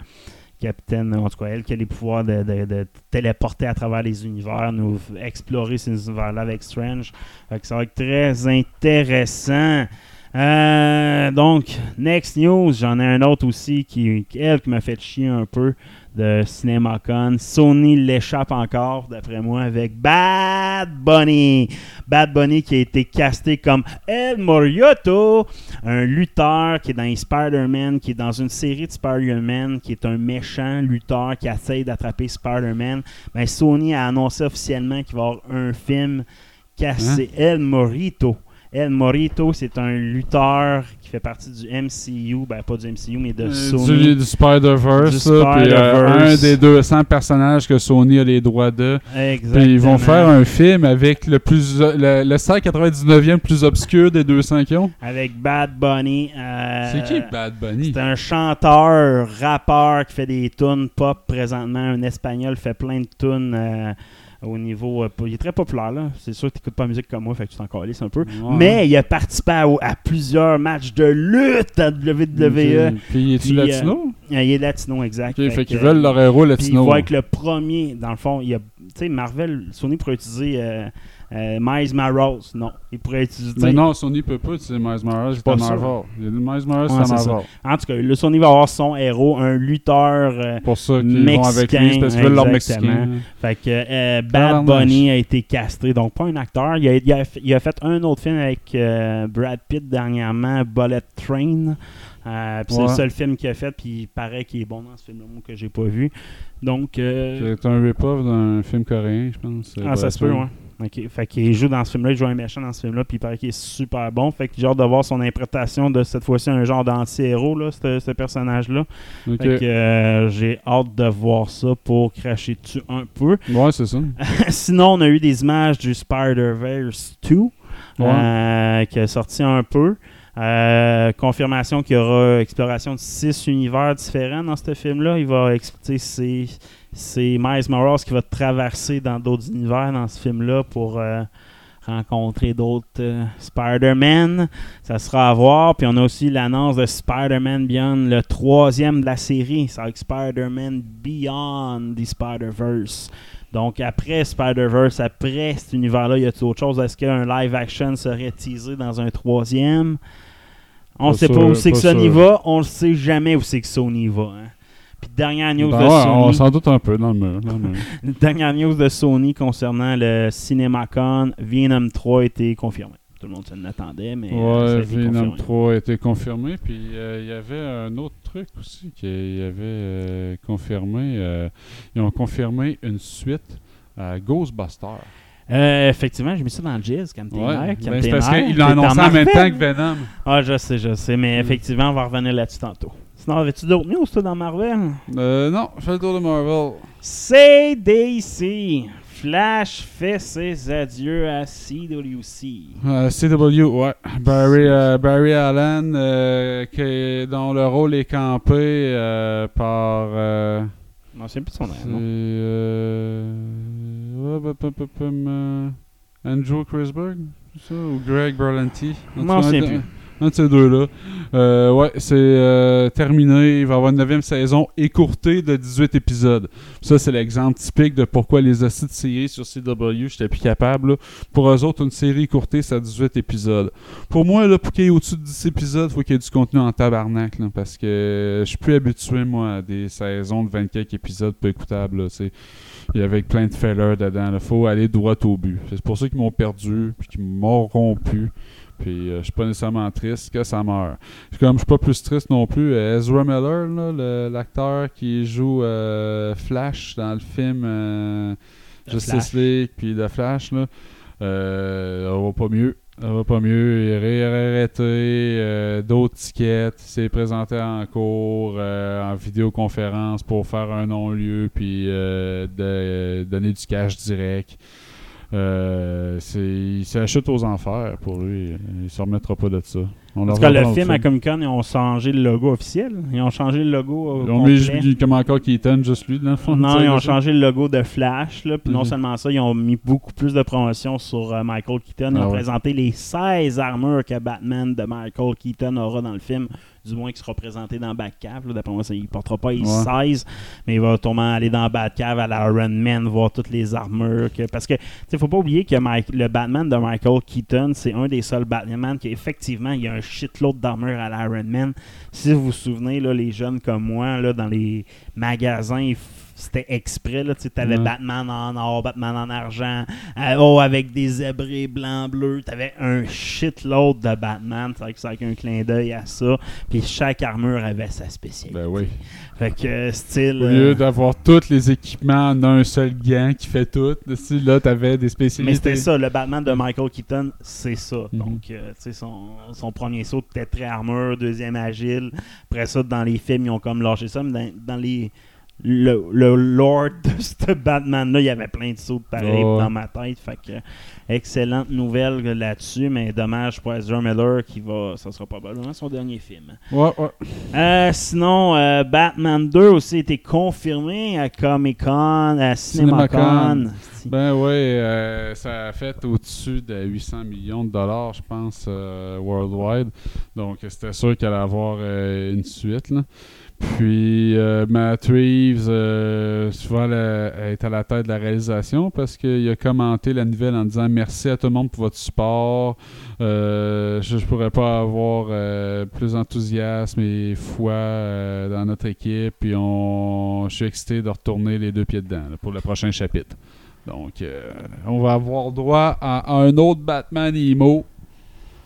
capitaine, en tout cas elle qui a les pouvoirs de, de- de téléporter à travers les univers, nous explorer ces univers-là avec Strange. Fait que ça va être très intéressant. Euh, donc, next news, j'en ai un autre aussi qui- elle, qui m'a fait chier un peu de CinemaCon. Sony l'échappe encore, d'après moi, avec Bad Bunny. Bad Bunny qui a été casté comme El Morioto, un lutteur qui est dans les Spider-Man, qui est dans une série de Spider-Man, qui est un méchant lutteur qui essaye d'attraper Spider-Man. Ben, Sony a annoncé officiellement qu'il va y avoir un film cassé El Morito. El Morito, c'est un lutteur qui fait partie du MCU, ben pas du MCU, mais de euh, Sony. du, du Spider-Verse. Euh, un des 200 personnages que Sony a les droits de. Exactement. Puis ils vont faire un film avec le plus le, le 199e plus obscur des 200 qui ont. Avec Bad Bunny. euh, C'est qui Bad Bunny? C'est un chanteur, rappeur qui fait des tunes pop présentement. Un espagnol fait plein de tunes euh, au niveau. euh, il est très populaire, là. C'est sûr que tu n'écoutes pas la musique comme moi, fait que tu t'en calisses un peu. Ouais. Mais il a participé à, à plusieurs matchs de lutte à WWE. Ok. Puis Puis, latino? Euh, il est latino, exact. Ok, fait, qu'ils veulent leur héros Puis il latino. va être le premier, dans le fond, tu sais, Marvel, Sony pourrait utiliser euh, Miles Morales. Non, il pourrait utiliser. Mais non, Sony peut pas utiliser Miles Morales, c'est Pas. Marvel. Miles Morales, Ouais, c'est. Marvel. En tout cas, le Sony va avoir son héros, un lutteur. euh, Pour ça qu'ils vont avec lui, parce qu'ils veulent leur Mexicain, Mexicain. Fait que euh, Bad. Bunny a été castré, donc pas un acteur. Il a, il a fait- il a fait un autre film avec euh, Brad Pitt dernièrement, Bullet Train. Euh, C'est le seul film qu'il a fait, puis il paraît qu'il est bon dans ce film-là, que j'ai pas vu. Donc, euh, C'est un rip-off d'un film coréen, je pense. ah, ça se peut, ouais. Ok, Fait qu'il joue dans ce film-là, il joue un méchant dans ce film-là, puis il paraît qu'il est super bon. Fait que j'ai hâte de voir son interprétation de cette fois-ci un genre d'anti-héros, là, ce, ce personnage-là. Fait que euh, j'ai hâte de voir ça pour cracher dessus un peu. Ouais, c'est ça. Sinon, on a eu des images du Spider-Verse 2 Ouais. euh, qui a sorti un peu. Euh, confirmation qu'il y aura exploration de six univers différents dans ce film-là. Il va c'est c'est Miles Morales qui va traverser dans d'autres univers dans ce film-là pour euh, rencontrer d'autres euh, Spider-Man. Ça sera à voir. Puis on a aussi l'annonce de Spider-Man Beyond, le troisième de la série. C'est avec Spider-Man Beyond the Spider-Verse. Donc après Spider-Verse, après cet univers-là, y a-t-il autre chose? Est-ce qu'un live action serait teasé dans un troisième? On sait pas où c'est que Sony sûr. va. On ne sait jamais où c'est que Sony va. hein. Puis dernière news Ben de ouais, Sony. on s'en doute un peu dans le mur. Dans le mur. Dernière news de Sony concernant le CinemaCon, Venom 3 a été confirmé. Tout le monde s'en attendait, mais euh, Ouais, été Venom confirmé. 3 a été confirmé. Puis euh, il y avait un autre truc aussi qui avait euh, confirmé. euh, ils ont confirmé une suite à Ghostbusters. Euh, effectivement, j'ai mis ça dans le jazz, comme Ouais, nerfs, comme ben, tes parce qu'il l'a T'es annoncé en même temps que Venom. Ah, je sais, je sais, mais Mm. effectivement, on va revenir là-dessus tantôt. Sinon, avais-tu d'autres news, toi, dans Marvel? Euh, non, fais le tour de Marvel. CDC. Flash fait ses adieux à CWC. Euh, CW, ouais. Barry, euh, Barry Allen, euh, qui- dont le rôle est campé euh, par. M'en souviens plus son nom. c'est, non? euh, bah, euh, Andrew c'est ça, ou Greg Berlanti? M'en souviens plus. Un de ces deux-là. Euh, ouais, c'est euh, terminé. Il va y avoir une neuvième saison écourtée de 18 épisodes. Ça, c'est l'exemple typique de pourquoi les acides de série sur CW, j'étais plus capable. Pour eux autres, une série écourtée, c'est à 18 épisodes. Pour moi, là, pour qu'il y ait au-dessus de 10 épisodes, il faut qu'il y ait du contenu en tabarnak. là, parce que je suis plus habitué, moi, à des saisons de 24 épisodes pas écoutables. Il y avait plein de fellers dedans. Il faut aller droit au but. C'est pour ça qu'ils m'ont perdu, puis qu'ils m'ont rompu. Puis euh, je suis pas nécessairement triste que ça meure. Puis Comme je suis pas plus triste non plus, euh, Ezra Miller, l'acteur qui joue euh, Flash dans le film Justice. League, puis The Flash, là, va pas mieux. Ça va pas mieux. Il est arrêté. euh, D'autres tickets. Il s'est présenté en cours, euh, en vidéoconférence pour faire un non-lieu, puis euh, de- donner du cash direct. Euh, c'est la chute aux enfers pour lui. Il se remettra pas de ça. On En tout cas, le film à Comic Con, ils ont changé le logo officiel. Ils ont changé le logo. Ils ont mis comme encore Keaton, juste lui, dans le fond. Non, ils ont changé le logo de Flash. Là, puis non Mhm. seulement ça, ils ont mis beaucoup plus de promotion sur euh, Michael Keaton. Ils Ah ont ouais. présenté les 16 armures que Batman de Michael Keaton aura dans le film. Du moins qui sera présenté dans Batcave. D'après moi, ça, il ne portera pas les Ouais. 16, mais il va tourner aller dans Batcave à la Iron Man, voir toutes les armures. que- Parce que, tu sais, faut pas oublier que Mike- le Batman de Michael Keaton, c'est un des seuls Batman qui, effectivement, il y a un shitload d'armures à la Iron Man. Si vous vous souvenez, là, les jeunes comme moi, là, dans les magasins, ils c'était exprès. Là, tu avais Ouais. Batman en or, Batman en argent, euh, oh, avec des zébrés blanc-bleu. Tu avais un shitload de Batman. C'est vrai que c'est avec un clin d'œil à ça. Puis chaque armure avait sa spécialité. Ben oui. Fait que euh, style. Au euh, lieu d'avoir tous les équipements en un seul gant qui fait tout, si, là, t'avais des spécialités. Mais c'était ça, le Batman de Michael Keaton, c'est ça. Mhm. Donc, euh, tu sais, son, son premier saut était très armure, deuxième agile. Après ça, dans les films, ils ont comme lâché ça. Mais dans, dans les. Le, le lore de ce Batman-là, il y avait plein de sauts pareils Oh, dans ma tête. Fait que, excellente nouvelle là-dessus, mais dommage pour Ezra Miller qui va. Ça sera probablement son dernier film. Ouais, ouais. Euh, sinon, euh, Batman 2 aussi a été confirmé à Comic Con, à CinemaCon. CinemaCon. Ben oui, euh, ça a fait au-dessus de 800 millions de dollars, je pense, worldwide. Donc, c'était sûr qu'elle allait avoir une suite. là. Puis, euh, Matt Reeves, euh, souvent, elle est à la tête de la réalisation parce qu'il a commenté la nouvelle en disant merci à tout le monde pour votre support. Euh, je ne pourrais pas avoir euh, plus d'enthousiasme et foi euh, dans notre équipe. Puis, on, je suis excité de retourner les deux pieds dedans pour le prochain chapitre. Donc, euh, on va avoir droit à, à un autre Batman emo.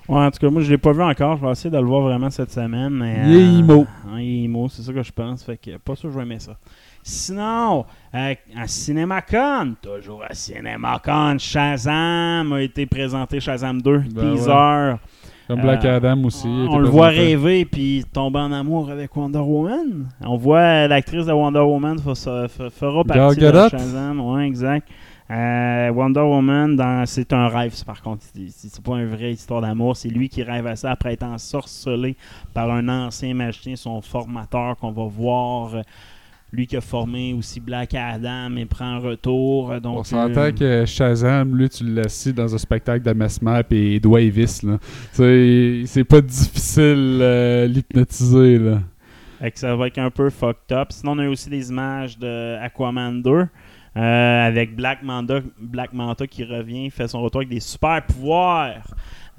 Ouais, en tout cas, moi, je l'ai pas vu encore. Je vais essayer de le voir vraiment cette semaine. Mais, Il est euh, emo. hein, il est emo, c'est ça que je pense. Fait que pas sûr que je vais aimer ça. Sinon, euh, à CinemaCon, toujours à CinemaCon, Shazam a été présenté, Shazam 2, Ben teaser. Comme Black Euh, Adam aussi. On le voit rêver puis tomber en amour avec Wonder Woman. On voit euh, l'actrice de Wonder Woman fera partie de. Shazam. Ouais, exact. Euh, Wonder Woman, dans- c'est un rêve, par contre. C'est- pas une vraie histoire d'amour. C'est lui qui rêve à ça après être ensorcelé par un ancien magicien, son formateur qu'on va voir. euh, Lui qui a formé aussi Black Adam et prend un retour. Donc, On s'entend euh, que Shazam, lui, tu l'assis dans un spectacle de Mesmer et c'est pas difficile euh, l'hypnotiser, là. Ça va être un peu fucked up. Sinon, on a aussi des images de Aquaman 2 euh, avec Black Manta, Black Manta qui revient, fait son retour avec des super pouvoirs.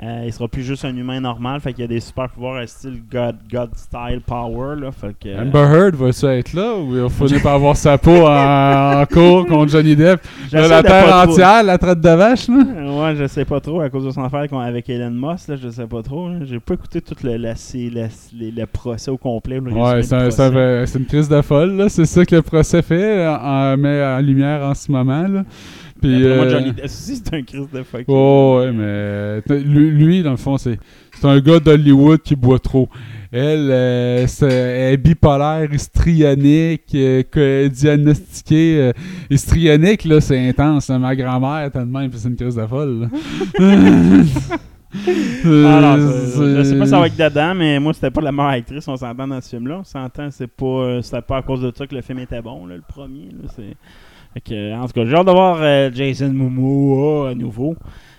Euh, il sera plus juste un humain normal, fait qu'il y a des super pouvoirs à style God, God style power. Là, fait que, Amber Heard va-tu être là ou il va finir par avoir sa peau en, en cours contre Johnny Depp? Là, J'essaie la de terre trop- entière, la traite de vache, là? Ouais, je sais pas trop à cause de son affaire avec Elon Musk, là, je sais pas trop. là. J'ai pas écouté tout le, la- la- le procès au complet. Ouais, c'est ça une crise de folle. C'est ça que le procès fait, en- met en lumière en ce moment, là. Puis, D'après moi, Johnny Depp aussi, c'est un crise de fuck. Oh, ouais, mais lui, lui, dans le fond, c'est c'est un gars d'Hollywood qui boit trop. Elle, euh, c'est- elle est bipolaire, histrionique, euh, diagnostiquée. euh, histrionique, là, c'est intense. Ma grand-mère était de même, puis c'est une crise de folle. Ah non, je sais pas si ça va être dedans, mais moi, c'était pas la meilleure actrice, on s'entend dans ce film-là. On s'entend, c'est pas, euh, c'était pas à cause de ça que le film était bon, là, le premier. Là, c'est... Fait que, en tout cas, j'ai hâte de voir euh, Jason Momoa à nouveau.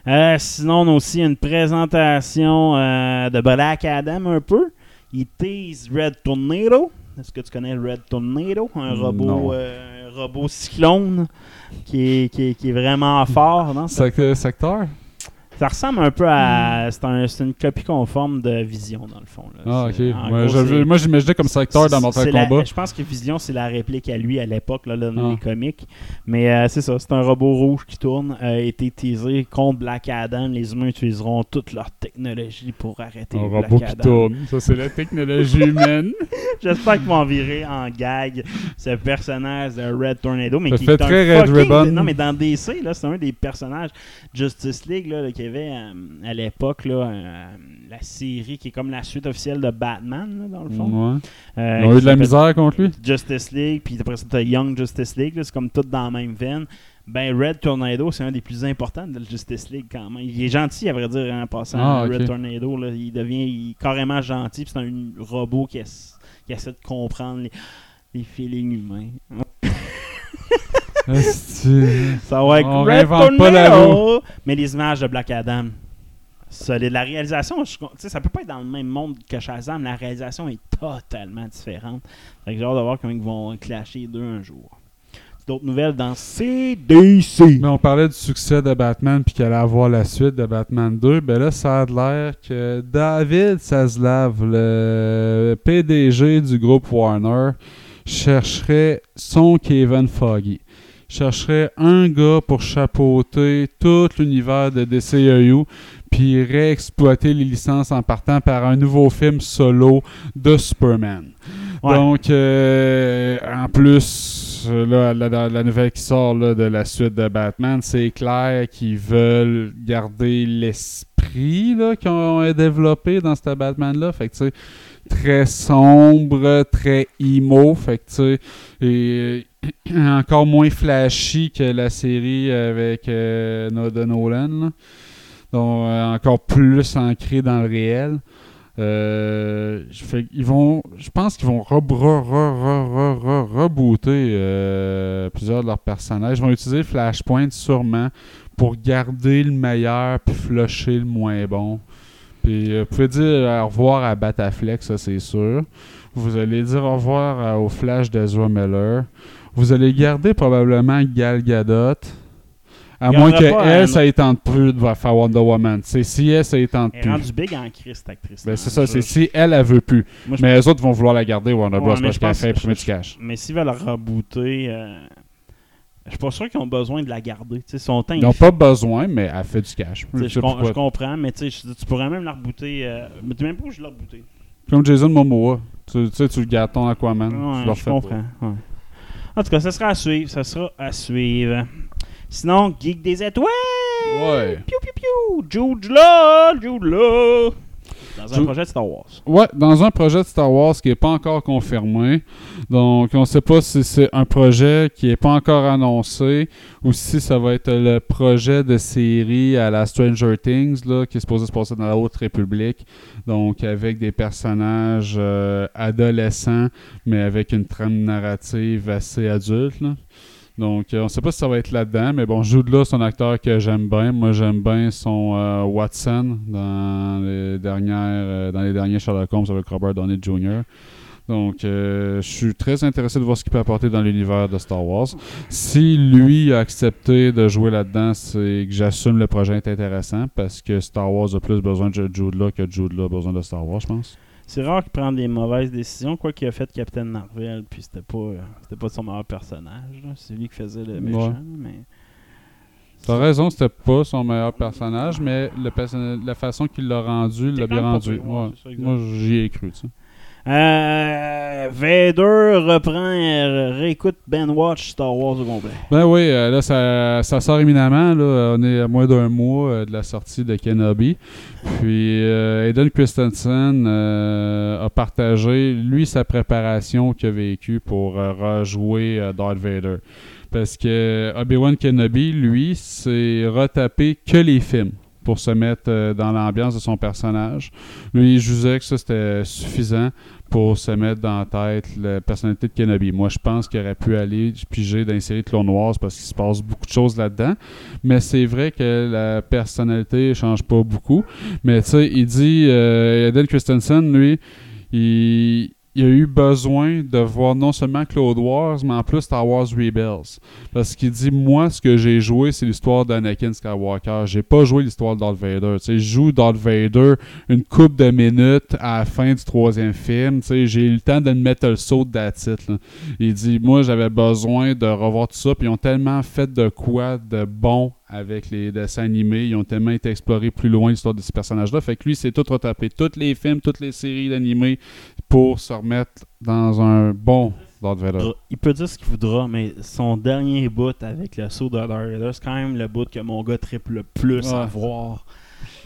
Euh, sinon, on a aussi une présentation euh, de Black Adam un peu. Il tease Red Tornado. Est-ce que tu connais Red Tornado? Un Non. robot, euh, un robot cyclone qui est, qui est, qui est vraiment fort. Non? Secteur? Ça ressemble un peu à. C'est un- c'est une copie conforme de Vision, dans le fond. là. Ah, ok. Ouais, gros, moi, j'imaginais comme ça acteur dans Mortal la- Kombat. Je pense que Vision, c'est la réplique à lui à l'époque, là, là, dans Ah. les comics. Mais euh, c'est ça, c'est un robot rouge qui tourne, a été teasé contre Black Adam. Les humains utiliseront toute leur technologie pour arrêter Un Black robot qui tourne. Ça, c'est la technologie humaine. J'espère qu'ils vont virer en gag ce personnage de Red Tornado. Mais Ça qui fait est un très Red fucking- Ribbon. Non, mais dans DC, là, c'est un des personnages Justice League là, là, y avait euh, à l'époque, là, euh, la série qui est comme la suite officielle de Batman, là, dans le fond. Ouais. Euh, Ils ont eu de la misère contre lui? Justice League, puis après ça, Young Justice League, c'est comme tout dans la même veine. Ben, Red Tornado, c'est un des plus importants de la Justice League quand même. Il est gentil, à vrai dire, en passant. Ah, Red. Tornado, là, il devient il est carrément gentil, puis c'est un robot qui essaie de comprendre les, les feelings humains. Ça va être On réinvente pas la Tornado! Mais les images de Black Adam, solide. La réalisation, je, ça peut pas être dans le même monde que Shazam. La réalisation est totalement différente. Fait que j'ai hâte de voir comment ils vont clasher les deux un jour. D'autres nouvelles dans CDC. Mais on parlait du succès de Batman puis qu'elle allait avoir la suite de Batman 2. Ben là, ça a l'air que David Zaslav, le PDG du groupe Warner, chercherait son Kevin Foggy. Chercherait un gars pour chapeauter tout l'univers de DCEU puis réexploiter les licences en partant par un nouveau film solo de Superman. Ouais. Donc, euh, en plus, là, la, la- nouvelle qui sort là, de la suite de Batman, c'est clair qu'ils veulent garder l'esprit qu'ils ont développé dans ce Batman-là. Fait que, tu sais, très sombre, très emo. Fait que, tu sais, encore moins flashy que la série avec euh, Nolan. Donc, euh, encore plus ancré dans le réel. Euh, ils vont, je pense qu'ils vont re, re- re- re- re- re- rebooter euh, plusieurs de leurs personnages. Ils vont utiliser Flashpoint sûrement pour garder le meilleur puis flusher le moins bon. Puis vous pouvez dire au revoir à Batafleck, ça c'est sûr. Vous allez dire au revoir au Flash d'Ezra Miller. Vous allez garder probablement Gal Gadot. À moins pas qu'elle, un- ça ne tente plus de faire Wonder Woman. C'est si elle, ça ne tente Elle est plus. rendue big en Christ, cette actrice. Ben, c'est ça, c'est si elle, elle veut plus. Moi, Mais les autres vont vouloir la garder, Ouais, Bros. mais parce je qu'elle pense- fait imprimer du cash. Mais s'ils veulent la rebooter, euh, je suis pas sûr qu'ils ont besoin de la garder. Son temps, Ils il n'ont pas besoin, mais elle fait du cash. Je je, sais com- pourquoi. je comprends, mais tu pourrais même la rebooter. euh, mais tu même pas où je l'ai rebooter. Comme Jason Momoa. Tu, tu sais, tu le gardes ton Aquaman. tu Ouais, je comprends. ouais. En tout cas, ça sera à suivre. Ça sera à suivre. Sinon, Geek des étoiles! Ouais. Piou piou piou! Jude là! Jude là! Dans un projet de Star Wars. Ouais, dans un projet de Star Wars qui n'est pas encore confirmé. Donc, on ne sait pas si c'est un projet qui n'est pas encore annoncé ou si ça va être le projet de série à la Stranger Things, là, qui est supposé se passer dans la Haute République. Donc, avec des personnages euh, adolescents, mais avec une trame narrative assez adulte. là. Donc, euh, on ne sait pas si ça va être là-dedans, mais bon, Jude Law, c'est un acteur que j'aime bien. Moi, j'aime bien son euh, Watson dans les dernières, euh, dans les derniers Sherlock Holmes avec Robert Downey Jr. Donc, euh, je suis très intéressé de voir ce qu'il peut apporter dans l'univers de Star Wars. Si lui a accepté de jouer là-dedans, c'est que j'assume le projet est intéressant parce que Star Wars a plus besoin de Jude Law que Jude Law a besoin de Star Wars, je pense. C'est rare qu'il prenne des mauvaises décisions, quoi qu'il a fait Captain Marvel, puis c'était pas, euh, c'était pas son meilleur personnage. C'est lui qui faisait le méchant, Ouais. mais. T'as raison, c'était pas son meilleur personnage, mais le perso- la façon qu'il l'a rendu, l'a bien rendu. ouais. Moi, j'y ai cru, tu sais. Euh, Vader reprend, euh, réécoute Ben Watch Star Wars au complet. Ben oui, euh, là, ça, sort éminemment. Là, on est à moins d'un mois de la sortie de Kenobi. Puis Aiden Christensen a partagé, lui, sa préparation qu'il a vécue pour rejouer Darth Vader. Parce que Obi-Wan Kenobi, lui, s'est retapé que les films pour se mettre dans l'ambiance de son personnage. Lui, il jugeait que ça, c'était suffisant pour se mettre dans la tête la personnalité de Kenobi. Moi, je pense qu'il aurait pu aller piger dans les séries Clone parce qu'il se passe beaucoup de choses là-dedans. Mais c'est vrai que la personnalité change pas beaucoup. Mais tu sais, il dit, euh, Aiden Christensen, lui, il, il a eu besoin de voir non seulement Clone Wars, mais en plus Star Wars Rebels. Parce qu'il dit Moi, ce que j'ai joué, c'est l'histoire d'Anakin Skywalker. J'ai pas joué l'histoire de Darth Vader. Je joue Darth Vader une coupe de minutes à la fin du troisième film. J'ai eu le temps de me mettre le saut de la titre. Il dit Moi, j'avais besoin de revoir tout ça. Puis ils ont tellement fait de quoi de bon avec les dessins animés. Ils ont tellement été explorés plus loin l'histoire de ces personnages-là. Fait que lui, c'est tout retapé. Tous les films, toutes les séries d'animés pour se remettre dans un bon Darth Vader. Il peut dire ce qu'il voudra, mais son dernier bout avec le saut de Darth Vader, c'est quand même le bout que mon gars triple le plus à voir.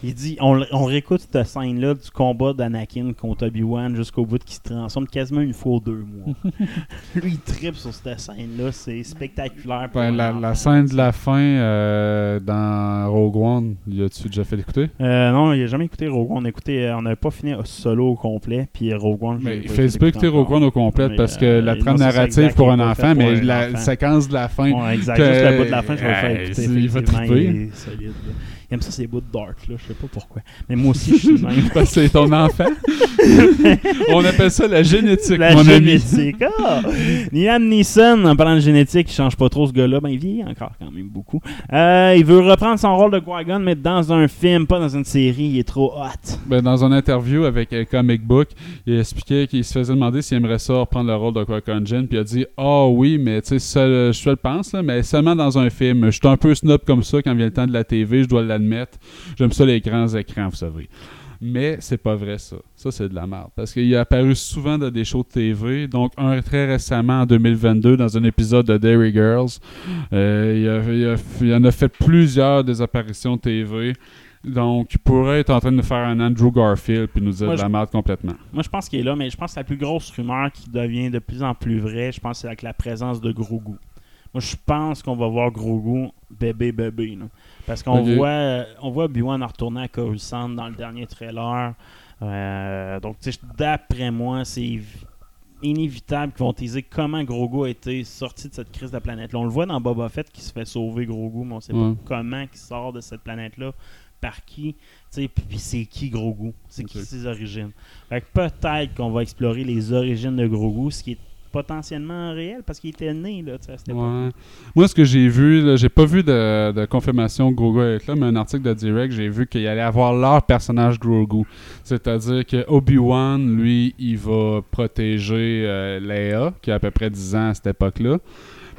Il dit, on, on réécoute cette scène-là du combat d'Anakin contre Obi-Wan jusqu'au bout qu'il se transforme quasiment une fois ou deux mois. Lui, il tripe sur cette scène-là, c'est spectaculaire. pour Ben, la, la scène de la fin euh, dans Rogue One, y a-tu déjà fait écouter Euh, non, il a jamais écouté Rogue One. On, a écouté, euh, on n'avait pas fini solo au complet, puis Rogue One. Mais il pas fait pas écouter. Rogue One au complet Mais, parce que euh, la trame narrative pour un enfant, mais un la enfant. séquence de la fin. Ouais, exact. que- Juste le bout de la fin, je vais le faire écouter. il va effectivement, triper. il est solide. Il aime ça, ces bouts de dark, là. Je sais pas pourquoi. Mais moi aussi, je suis le même. Parce que c'est ton enfant. On appelle ça la génétique, La mon ami. génétique. Ah! Liam Neeson, en parlant de génétique, il change pas trop ce gars-là. Ben, il vieillit encore quand même beaucoup. Euh, il veut reprendre son rôle de Qui-Gon, mais dans un film, pas dans une série. Il est trop hot. Ben, dans une interview avec euh, Comic Book, il expliquait qu'il se faisait demander s'il aimerait ça reprendre le rôle de Qui-Gon Jinn, puis il a dit « Ah oui, mais tu sais, je te le pense, là, mais seulement dans un film. Je suis un peu snob comme ça quand vient le temps de la TV, je dois l'admettre. J'aime ça les grands écrans, vous savez. » Mais c'est pas vrai ça. Ça c'est de la merde. Parce qu'il est apparu souvent dans des shows de TV. Donc un très récemment en 2022 dans un épisode de Dairy Girls. Euh, il, a- il a- il en a fait plusieurs des apparitions TV. Donc il pourrait être en train de faire un Andrew Garfield puis nous dire Moi, de la merde complètement. Moi, je pense qu'il est là, mais je pense que la plus grosse rumeur qui devient de plus en plus vraie, je pense que c'est avec la présence de Grogu. Moi, je pense qu'on va voir Grogu bébé bébé. là. Parce qu'on voit, euh, on voit Obi-Wan en retourner à Coruscant dans le dernier trailer. Euh, donc, d'après moi, c'est évi- inévitable qu'ils vont teaser comment Grogu a été sorti de cette crise de la planète. Là, on le voit dans Boba Fett qui se fait sauver Grogu, mais on sait Ouais. pas comment il sort de cette planète-là, par qui, puis c'est qui Grogu, c'est qui ses origines? Fait que peut-être qu'on va explorer les origines de Grogu, ce qui est potentiellement réel parce qu'il était né là, à cette époque. Ouais. Moi, ce que j'ai vu, j'ai pas vu de, de confirmation Grogu est là, mais un article de Direct, j'ai vu qu'il allait avoir leur personnage Grogu. C'est-à-dire que Obi-Wan, lui, il va protéger euh, Leia, qui a à peu près 10 ans à cette époque-là.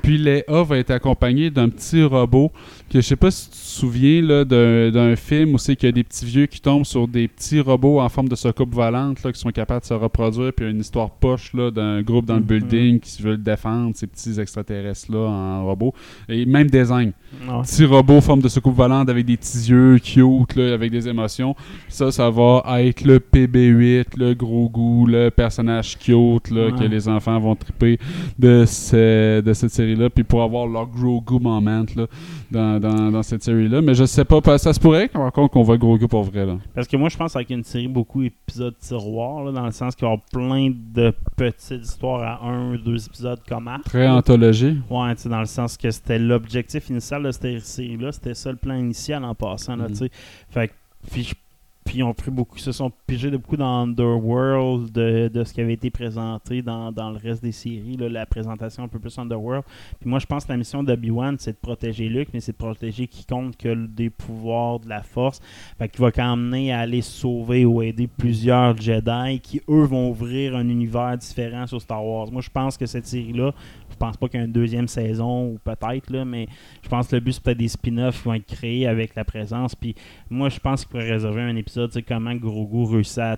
Puis Leia va être accompagnée d'un petit robot que je sais pas si tu te souviens là, d'un, d'un film où c'est qu'il y a des petits vieux qui tombent sur des petits robots en forme de soucoupe volante là, qui sont capables de se reproduire, puis il y a une histoire poche là, d'un groupe dans le Mhm. building qui veut le défendre, ces petits extraterrestres-là en robot. Et même design. Ouais. Petit robot en forme de soucoupe volante avec des petits yeux cute, là, avec des émotions. Ça, ça va être le PB8, le gros goût, le personnage cute là, Ouais. que les enfants vont triper de, ce- de cette série-là. Puis pour avoir leur gros goût moment là, dans, dans, dans cette série-là. Mais je sais pas, ça se pourrait par contre qu'on voit gros goût pour vrai. Là. Parce que moi, je pense avec une série beaucoup épisodes tiroirs, là, dans le sens qu'il va y avoir plein de petites histoires à un ou deux épisodes comme arc. Très anthologie. Ouais, tu sais, dans le sens que c'était l'objectif initial de cette série-là, c'était ça le plan initial en passant, là, tu sais. Fait que, puis, je- puis ils ont pris beaucoup, se sont pigés de beaucoup dans Underworld, de, de ce qui avait été présenté dans, dans le reste des séries, la présentation un peu plus Underworld. Puis moi, je pense que la mission d'Obi-Wan, c'est de protéger Luke, mais c'est de protéger quiconque que des pouvoirs de la force. Fait qu'il va quand même mener à aller sauver ou aider plusieurs Jedi qui, eux, vont ouvrir un univers différent sur Star Wars. Moi, je pense que cette série-là, je pense pas qu'il y ait une deuxième saison ou peut-être, là, mais je pense que le but, c'est peut-être des spin-offs qui vont être créés avec la présence. Puis moi, je pense qu'il pourrait réserver un épisode, tu sais, comment Grogu réussit à.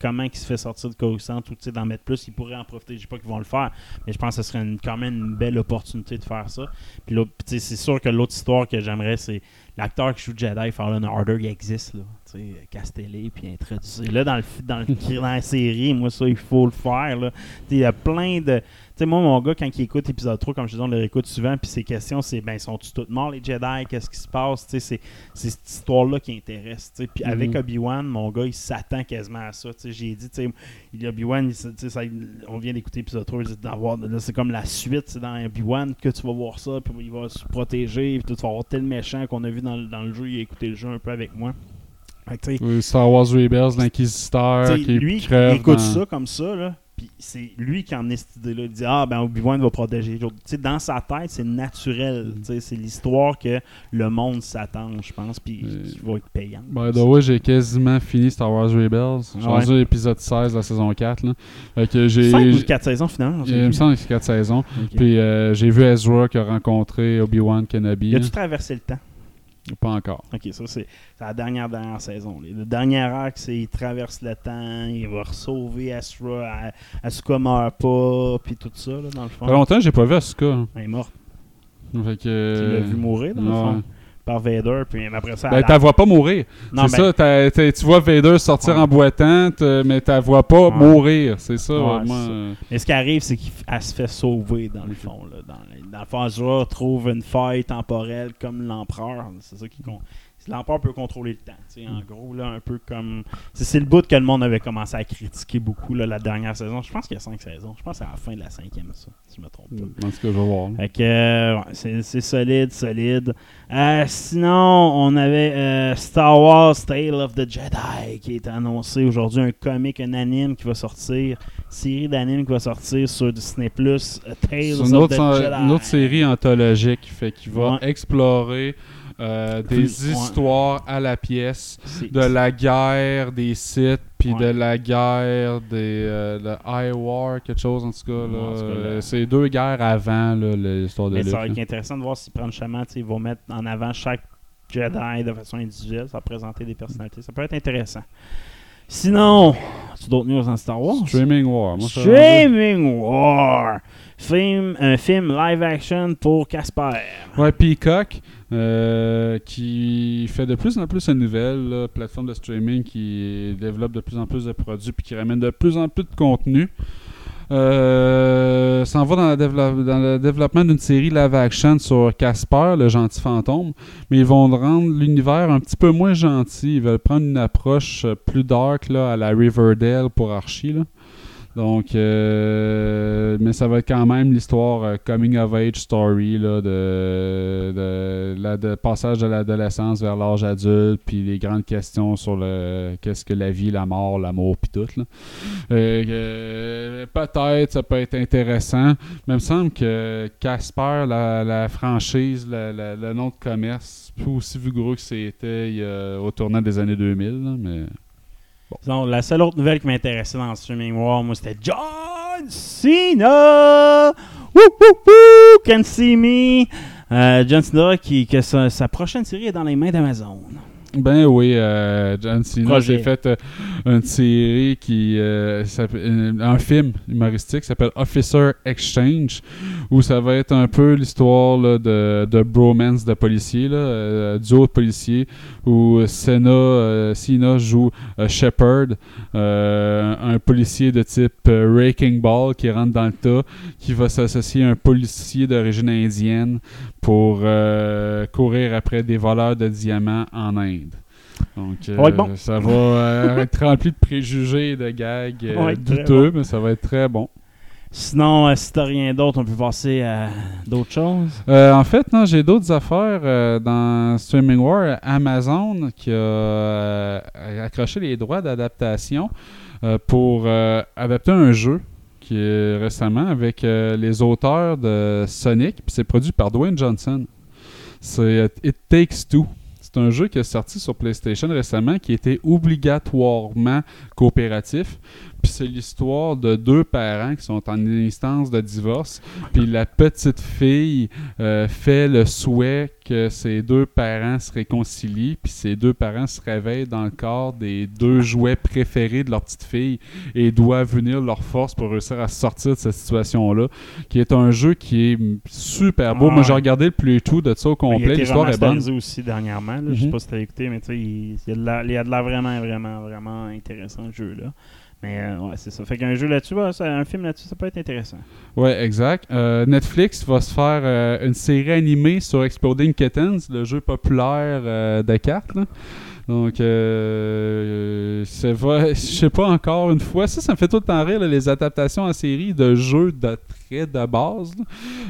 comment il se fait sortir de Coruscant ou d'en mettre plus, il pourrait en profiter. Je dis pas qu'ils vont le faire, mais je pense que ce serait quand même une belle opportunité de faire ça. Puis c'est sûr que l'autre histoire que j'aimerais, c'est l'acteur qui joue Jedi Fallen Order, il existe, là. Castellé, puis introduit. Là, dans, le, dans, le, la série, moi, ça, il faut le faire, Il y a plein de. Tu sais, moi, mon gars, quand il écoute épisode 3, comme je disais, on le réécoute souvent, puis ses questions, c'est ben, sont-ils tous morts, les Jedi? Qu'est-ce qui se passe? Tu sais, C'est c'est cette histoire-là qui intéresse. Puis avec Mhm. Obi-Wan, mon gars, il s'attend quasiment à ça. Tu sais, J'ai dit, tu sais, Obi-Wan, il ça- on vient d'écouter épisode 3, il dit d'avoir- là, c'est comme la suite, c'est dans Obi-Wan que tu vas voir ça, puis il va se protéger, puis tu vas voir tel méchant qu'on a vu dans, le- dans le jeu, il a écouté le jeu un peu avec moi. Fait Oui, Star Wars Rebels, l'Inquisiteur qui lui, crève il écoute dans- ça comme ça, là. Puis c'est lui qui en est cette idée-là. Il dit Ah, ben Obi-Wan va protéger les autres. Dans sa tête, c'est naturel. Tu sais, c'est l'histoire que le monde s'attend, je pense, puis Euh, qui va être payant. By the way, j'ai quasiment fini Star Wars Rebels. J'ai ouais. rendu l'épisode 16 de la saison 4. Là. Fait que j'ai, 5 ou j'ai- 4 saisons finalement. il me semble que c'est 4 saisons. Puis euh, j'ai vu Ezra qui a rencontré Obi-Wan Kenobi. Il a-tu traversé le temps? Pas encore. Ok, ça c'est la dernière dernière saison. Le dernier arc, c'est il traverse le temps, il va sauver Asra, A- Asuka meurt pas, puis tout ça, là, dans le fond. Ça fait longtemps que j'ai pas vu Asuka. Elle est morte. Fait que, Tu l'as vu mourir, dans le fond, par Vader, puis après ça. Ben, t'as vois pas mourir. C'est ben- ça, tu vois Vader sortir Ouais. en boitant, mais t'as vois pas Ouais. mourir. C'est ça, Ouais, ça. Mais ce qui arrive, c'est qu'elle se fait sauver dans le fond. Là. Dans, dans le fond, Azra trouve une faille temporelle comme l'empereur. C'est ça qui compte. L'empereur peut contrôler le temps. En gros, là, un peu comme. C'est le bout que le monde avait commencé à critiquer beaucoup là, la dernière saison. Je pense qu'il y a cinq saisons. Je pense que c'est à la fin de la cinquième, ça, si je me trompe pas. En tout cas, je vais voir. que, euh, ouais, c'est solide, solide. Euh, sinon, on avait euh, Star Wars Tale of the Jedi qui est annoncé aujourd'hui, un comic, un anime qui va sortir, série d'animes qui va sortir sur Disney Plus, Tales of une autre, the Jedi. une autre série anthologique fait qu'il va Ouais. explorer euh, des ouais. histoires à la pièce de la guerre des Sith puis Ouais. de la guerre des euh, le High War quelque chose en tout cas là. Ouais, cas, c'est deux guerres avant l'histoire de Mais ça va intéressant de voir s'ils prennent chemin, ils vont mettre en avant chaque Jedi de façon individuelle, ça va présenter des personnalités. Ça peut être intéressant. Sinon, tu d'autres news en Star Wars? Streaming War moi, Streaming War! Film, un film live action pour Casper. Ouais, Peacock, euh, qui fait de plus en plus de nouvelles, là, plateforme de streaming qui développe de plus en plus de produits puis qui ramène de plus en plus de contenu. Euh, s'en va dans, le développement d'une série live action sur Casper, le gentil fantôme, mais ils vont rendre l'univers un petit peu moins gentil. Ils veulent prendre une approche plus dark là, à la Riverdale pour Archie. Là. Donc, euh, mais ça va être quand même l'histoire euh, coming of age story là, de, passage de l'adolescence vers l'âge adulte, puis les grandes questions sur le qu'est-ce que la vie, la mort, l'amour, puis tout. Euh, Peut-être ça peut être intéressant, mais il me semble que Casper, la, franchise, le nom de commerce, plus aussi vigoureux que c'était au tournant des années 2000, là, mais La seule autre nouvelle qui m'intéressait dans le Streaming War, moi, c'était John Cena! Woo, woo, woo! Can see me! Euh, John Cena, qui, que sa prochaine série est dans les mains d'Amazon. Ben oui, euh, John Cena, j'ai fait euh, une série qui euh, euh, un film humoristique qui s'appelle Officer Exchange où ça va être un peu l'histoire de, de bromance de policiers, là, duo de policiers où euh, Cena joue Shepard, un policier de type Raking Ball qui rentre dans le tas, qui va s'associer à un policier d'origine indienne pour courir après des voleurs de diamants en Inde. Donc, euh, Ça va être bon. ça va euh, être rempli de préjugés et de gags euh, douteux, mais ça va être très bon. Sinon, euh, si t'as rien d'autre, on peut passer à d'autres choses. Euh, en fait, non, j'ai d'autres affaires euh, dans Streaming War. Amazon qui a euh, accroché les droits d'adaptation euh, pour euh, adapter un jeu qui est récemment avec euh, les auteurs de Sonic, puis c'est produit par Dwayne Johnson. C'est euh, It Takes Two. C'est un jeu qui est sorti sur PlayStation récemment qui était obligatoirement coopératif. Puis c'est l'histoire de deux parents qui sont en instance de divorce. Puis la petite fille euh, fait le souhait que ses deux parents se réconcilient. Puis ses deux parents se réveillent dans le corps des deux jouets préférés de leur petite fille et doivent unir leurs forces pour réussir à sortir de cette situation-là. Qui est un jeu qui est super beau. Ah Moi j'ai regardé le playthrough de ça au complet. L'histoire est bonne. aussi dernièrement. là. Je sais Mhm. pas si t'as écouté, mais tu sais, il, il y a de la- vraiment, vraiment, vraiment intéressant, le jeu-là. Mais euh, ouais, c'est ça. Fait qu'un jeu là-dessus, un film là-dessus, ça peut être intéressant. Ouais, exact. Euh, Netflix va se faire euh, une série animée sur Exploding Kittens, le jeu populaire euh, de cartes. là. Donc, euh, je sais pas encore une fois. Ça, ça me fait tout le temps rire, les adaptations en série de jeux de de base. là.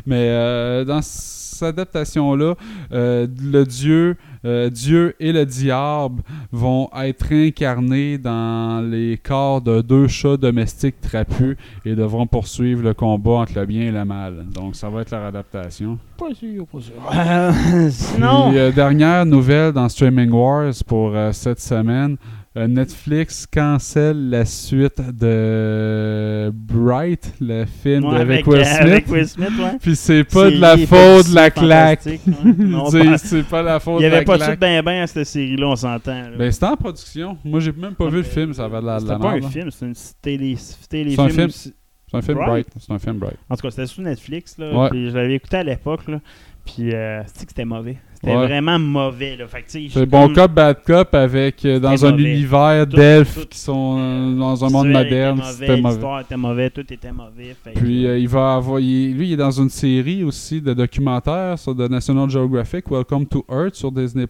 Mais euh, dans cette adaptation-là, euh, le dieu, euh, Dieu et le diable vont être incarnés dans les corps de deux chats domestiques trapus et devront poursuivre le combat entre le bien et le mal. Donc, ça va être leur adaptation. Pas sûr, pas sûr. Puis, euh, dernière nouvelle dans Streaming Wars pour euh, cette semaine. Euh, Netflix cancelle la suite de Bright, le film ouais, avec, Will euh, Smith. avec Will Smith, ouais. Puis c'est pas de la faute de la claque. ouais. C'est pas la faute Il n'y de la avait pas de claque. suite ben ben à cette série-là, on s'entend. Ben, c'était en production. Moi, j'ai même pas vu le film, ça avait de la, C'était pas un là. film, c'était une télé. C'est un film. C'est un film Bright? C'est un film Bright. En tout cas, c'était sous Netflix. Là, puis je l'avais écouté à l'époque. Là, puis euh, c'est que c'était mauvais. C'était Ouais. vraiment mauvais. C'est bon comme- cop, bad cop avec euh, dans C'était un mauvais. univers d'elfes qui sont euh, dans un monde moderne. était C'était mauvais, mauvais. L'histoire était mauvaise, tout était mauvais. Fait Puis euh, il va avoir, il- lui, il est dans une série aussi de documentaires sur de National Geographic, Welcome to Earth sur Disney+.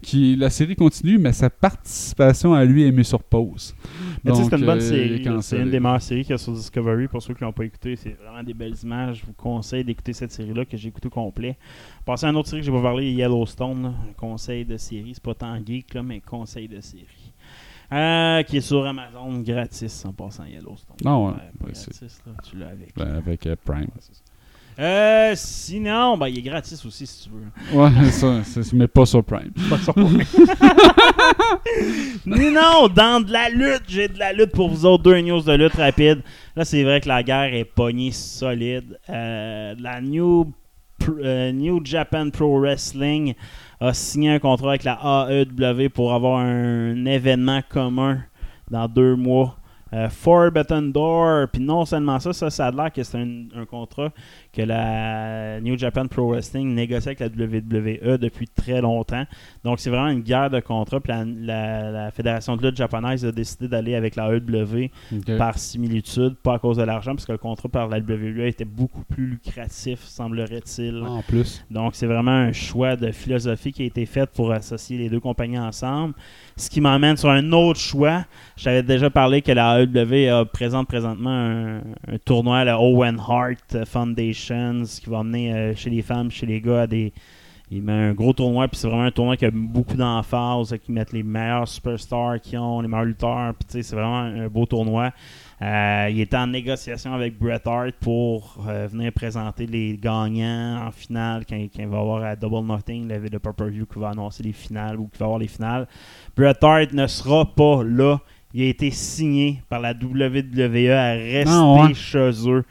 Qui la série continue, mais sa participation à lui est mise sur pause. C'est une bonne euh, série. C'est une des meilleures séries qu'il y a sur Discovery. Pour ceux qui l'ont pas écouté, c'est vraiment des belles images. Je vous conseille d'écouter cette série-là que j'ai écoutée au complet. Passer à une autre série que j'ai pas parlé, Yellowstone. là. Un conseil de série. C'est pas tant geek, là, mais conseil de série. Euh, qui est sur Amazon gratis en passant Yellowstone. Ah ouais, pas gratis, là. Tu l'as avec. Ben, avec euh, Prime. Euh, sinon, ben, il est gratis aussi si tu veux. Ouais, ça, mais pas sur Prime. Mais non, dans de la lutte, j'ai de la lutte pour vous autres. Deux news de lutte rapide. Là, c'est vrai que la guerre est pognée solide. Euh, la New, euh, New Japan Pro Wrestling a signé un contrat avec la AEW pour avoir un événement commun dans deux mois. Euh, Forbidden Door. Puis non seulement ça, ça, ça a l'air que c'est un contrat que la New Japan Pro Wrestling négocie avec la WWE depuis très longtemps. Donc c'est vraiment une guerre de contrats. Puis la, la- la Fédération de lutte japonaise a décidé d'aller avec la AEW Ok. par similitude, pas à cause de l'argent, parce que le contrat par la WWE était beaucoup plus lucratif, semblerait-il. En plus. Donc, c'est vraiment un choix de philosophie qui a été fait pour associer les deux compagnies ensemble. Ce qui m'emmène sur un autre choix. J'avais déjà parlé que la AEW a- présente présentement un, un tournoi, le Owen Hart Qui va emmener euh, chez les femmes, chez les gars, à des. Il met un gros tournoi, puis c'est vraiment un tournoi qui a beaucoup d'emphase, qui mettent les meilleurs superstars qui ont, les meilleurs lutteurs, puis c'est vraiment un beau tournoi. Euh, il était en négociation avec Bret Hart pour euh, venir présenter les gagnants en finale quand, quand il va y avoir à Double Nothing, le, le pay-per-view qui va annoncer les finales ou qui va avoir les finales. Bret Hart ne sera pas là. Il a été signé par la WWE à rester Ah, ouais. chez eux.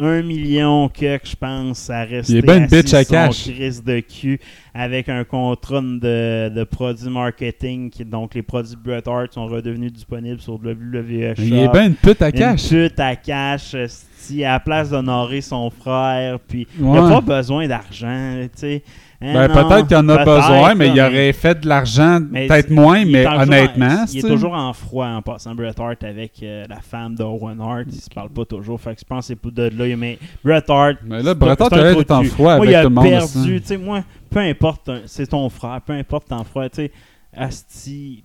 Un million que je pense à rester Il est ben une assis bitch à cash. crise de cul avec un contrat de, de produits marketing qui donc les produits Bret Hart sont redevenus disponibles sur WWE Shop. Il est bien une pute à Une cash. pute à cash, esti, à la place d'honorer son frère, puis il Ouais. n'a pas besoin d'argent, tu sais. Hein, Ben, peut-être qu'il en a besoin, mais là, il aurait fait de l'argent, peut-être moins, il mais honnêtement. Il est toujours en froid en passant Bret Hart avec euh, la femme d'Owen Hart. Il se parle pas toujours. Fait que je pense que c'est de là. Mais Bret Hart. Mais là, Bret Hart aurait été de en froid Moi, avec il a tout le monde. perdu. aussi. Moi, peu importe, un- c'est ton frère, peu importe ton frère. Sais, Asti.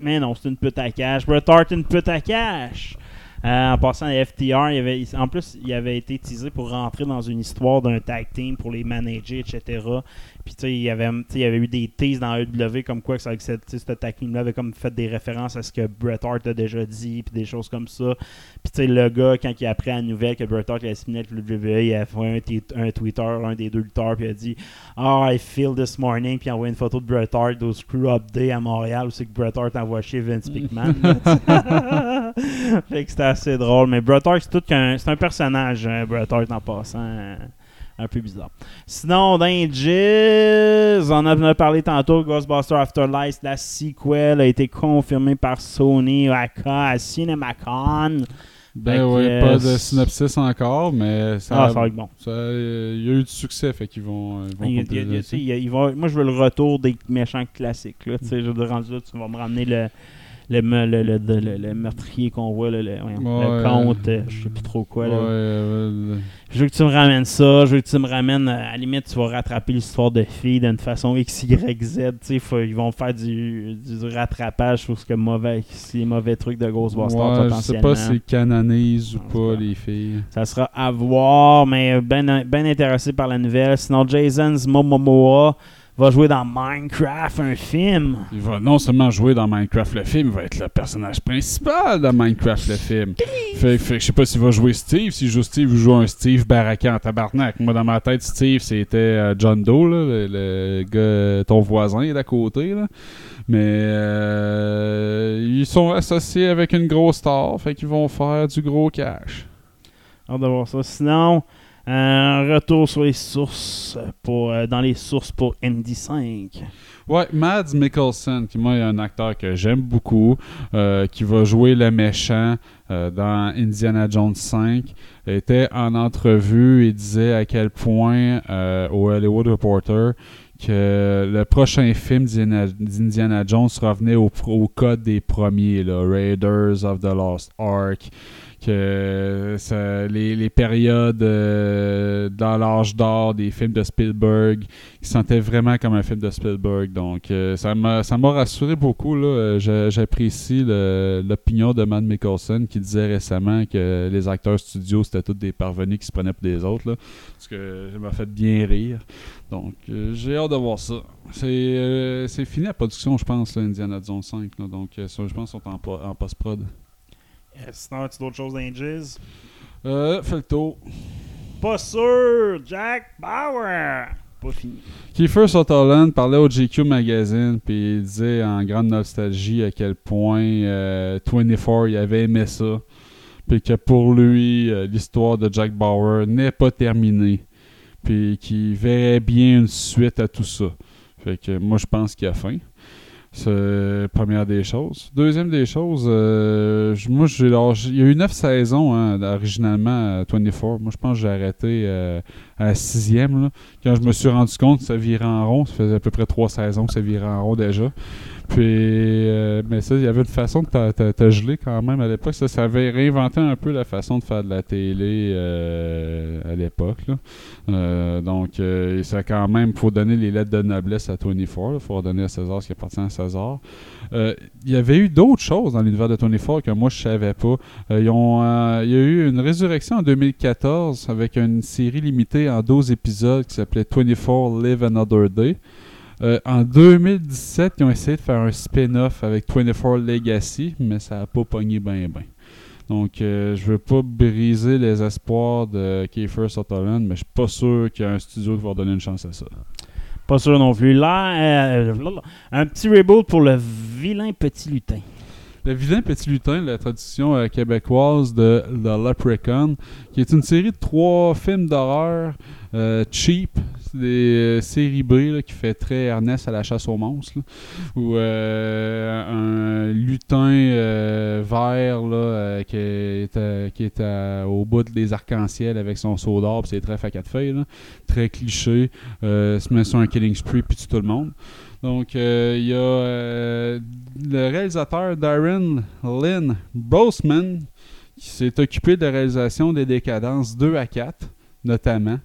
Mais non, c'est une pute à cash. Bret Hart, une pute à cash. Euh, en passant à FTR, en plus, il avait été teasé pour rentrer dans une histoire d'un tag team pour les manager, etc. Puis, tu sais, il y avait, eu des teases dans AEW comme quoi que ce tag team-là avait comme fait des références à ce que Bret Hart a déjà dit, puis des choses comme ça. Puis, tu sais, le gars, quand il a appris la nouvelle que Bret Hart avait signé avec le WWE, il a fait un, Twitter, un des deux lutteurs, puis il a dit Oh, I feel this morning, puis il a envoyé une photo de Bret Hart au Screw Up Day à Montréal, où c'est que Bret Hart envoie chier Vince McMahon. fait que c'était assez drôle. Mais Bret Hart, c'est tout qu'un c'est un personnage, hein, Bret Hart en passant. un peu bizarre. Sinon, dans Jizz, on en a parlé tantôt, Ghostbusters Afterlife, la sequel a été confirmée par Sony à CinemaCon. Ben euh, pas de synopsis encore, mais ça, Ah, ça va être bon. ça, euh, il y a eu du succès, fait qu'ils vont, ils Il il il il va- moi, je veux le retour des méchants classiques. Là, Tu sais, je rendu là, tu vas me ramener le, le, le, le, meurtrier qu'on voit, le, le, voyons, le Ouais. comte, euh, je sais plus trop quoi. Là. euh, Je veux que tu me ramènes ça, je veux que tu me ramènes, euh, à la limite, tu vas rattraper l'histoire de filles d'une façon X, Y, Z. Tu sais, faut- ils vont faire du, du rattrapage sur ce que mauvais, ces mauvais trucs de Ghostbusters ouais, je sais pas si canonise ou pas les filles. Ça sera à voir, mais bien ben intéressé par la nouvelle. Sinon, Jason Momoa va jouer dans Minecraft, un film. Il va non seulement jouer dans Minecraft le film, il va être le personnage principal dans Minecraft le film. Fait, fait je sais pas s'il va jouer Steve. S'il joue Steve, il joue un Steve baraquant en tabarnak. Moi, dans ma tête, Steve, c'était euh, John Doe, là, le, le gars, ton voisin d'à côté. Là. Mais euh, ils sont associés avec une grosse star, fait qu'ils vont faire du gros cash. Hâte de voir ça. Sinon, un retour sur les sources, pour, euh, dans les sources pour Indy 5. Ouais, Mads Mikkelsen, qui moi est un acteur que j'aime beaucoup, euh, qui va jouer le méchant euh, dans Indiana Jones 5, était en entrevue et disait à quel point au Hollywood Reporter que le prochain film d'Indiana Jones revenait au, au code des premiers, là, Raiders of the Lost Ark, que les, les périodes euh, dans l'âge d'or des films de Spielberg qui sentaient vraiment comme un film de Spielberg. Donc, euh, ça m'a rassuré beaucoup. Euh, j'a- J'apprécie l'opinion de Matt Mikkelsen qui disait récemment que les acteurs studios, c'était tous des parvenus qui se prenaient pour des autres. Là, parce que ça m'a fait bien rire. Donc, j'ai hâte de voir ça. C'est fini la production, je pense, là, Indiana Jones 5. là. donc, je pense qu'ils sont en, en post-prod. Euh, Sinon, as-tu d'autres choses dans Jizz? Euh, fais le tour. Pas sûr! Jack Bauer! Pas fini. Kiefer Sutherland parlait au GQ Magazine, puis il disait en grande nostalgie à quel point euh, 24 il avait aimé ça, puis que pour lui, euh, l'histoire de Jack Bauer n'est pas terminée, puis qu'il verrait bien une suite à tout ça. Fait que moi, je pense qu'il a fin. C'est première des choses. Deuxième des choses, euh, moi, j'ai il y a eu neuf saisons hein, originalement à 24. Moi, je pense que j'ai arrêté euh, à la sixième. Là quand je me suis rendu compte que ça virait en rond, ça faisait à peu près trois saisons que ça virait en rond déjà. Puis, euh, mais ça, il y avait une façon de t'a- t'a- te geler quand même à l'époque. Ça, ça avait réinventé un peu la façon de faire de la télé euh, à l'époque. Euh, donc, euh, ça quand même, faut donner les lettres de noblesse à 24. Il faut redonner à César ce qui appartient à César. Il y avait eu d'autres choses dans l'univers de 24 que moi je savais pas. Il y a eu une résurrection en 2014 avec une série limitée en 12 épisodes qui s'appelait 24 Live Another Day. Euh, en 2017, ils ont essayé de faire un spin-off avec 24 Legacy, mais ça n'a pas pogné bien ben. Donc, euh, je veux pas briser les espoirs de Kiefer Sutherland, mais je suis pas sûr qu'il y a un studio qui va donner une chance à ça. Pas sûr non plus. Là, euh, un petit reboot pour le vilain petit lutin. Le vilain petit lutin, la traduction euh, québécoise de The Leprechaun, qui est une série de trois films d'horreur euh, cheap, des euh, séries B qui fait très Ernest à la chasse aux monstres, où euh, un lutin euh, vert là, qui est, qui est à- au bout des arcs-en-ciel avec son seau d'or, c'est très à quatre feuilles, très cliché, se met sur un killing spree puis tout le monde. Donc, il y a le réalisateur Darren Lynn Brosman qui s'est occupé de la réalisation des Décadences 2 à 4, notamment,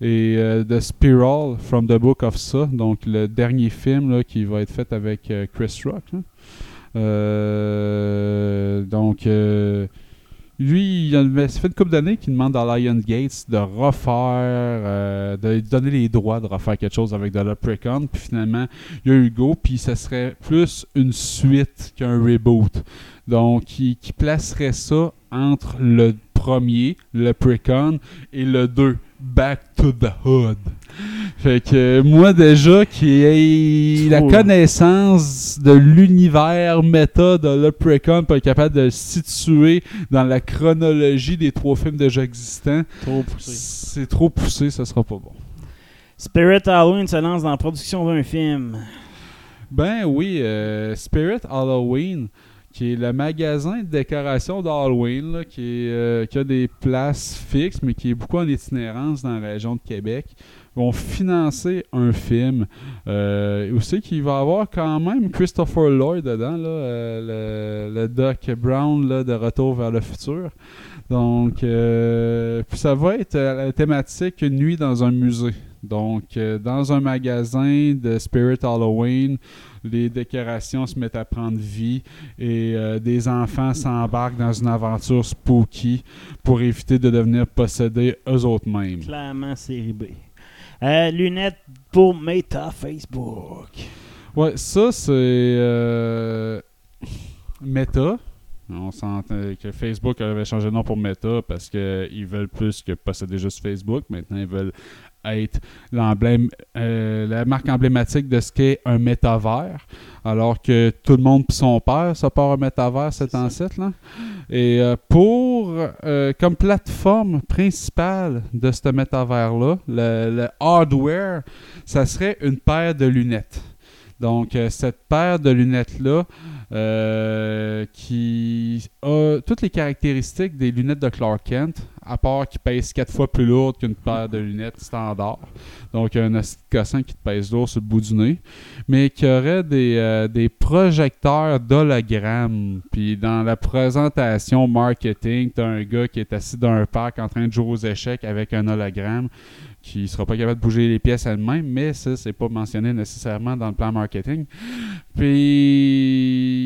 et euh, de Spiral from the Book of Saw, donc le dernier film là, qui va être fait avec euh, Chris Rock. Euh, donc, lui, il a ça fait une couple d'années qu'il demande à Lionsgate de refaire, de lui donner les droits de refaire quelque chose avec The Leprechaun. Puis finalement, il y a eu go, puis ça serait plus une suite qu'un reboot. Donc, qui placerait ça entre le premier, Leprechaun, et le 2, Back to the Hood. Fait que moi déjà qui ai la connaissance de l'univers méta de Leprechaun pas être capable de le situer dans la chronologie des trois films déjà existants, Trop poussé. c'est trop poussé, ça sera pas bon. Spirit Halloween se lance dans la production d'un film. Ben oui, euh, Spirit Halloween, qui est le magasin de décoration d'Halloween, euh, qui a des places fixes, mais qui est beaucoup en itinérance dans la région de Québec, vont financer un film. Euh, aussi qu'il va y avoir quand même Christopher Lloyd dedans, euh, le, Doc Brown de Retour vers le futur. Donc, euh, ça va être la thématique nuit dans un musée. Donc, dans un magasin de Spirit Halloween, les décorations se mettent à prendre vie et euh, des enfants s'embarquent dans une aventure spooky pour éviter de devenir possédés eux autres mêmes. Clairement, série B. Euh, lunettes pour Meta Facebook. Ouais, ça c'est euh, Meta. On s'entend que Facebook avait changé de nom pour Meta parce qu'ils veulent plus que posséder juste Facebook. Maintenant, ils veulent être l'emblème, euh, la marque emblématique de ce qu'est un métavers. Alors que tout le monde pis son père ça part un métavers cet ancêtre là. Et euh, pour euh, comme plateforme principale de ce métavers là, le, le hardware, ça serait une paire de lunettes. Donc, euh, cette paire de lunettes-là, euh, qui a toutes les caractéristiques des lunettes de Clark Kent, à part qu'il pèse quatre fois plus lourd qu'une paire de lunettes standard. Donc, un acide cossin qui te pèse lourd sur le bout du nez, mais qui aurait des, euh, des projecteurs d'hologramme. Puis, dans la présentation marketing, tu as un gars qui est assis dans un parc en train de jouer aux échecs avec un hologramme qui sera pas capable de bouger les pièces elle-même, mais ça, c'est pas mentionné nécessairement dans le plan marketing. Puis,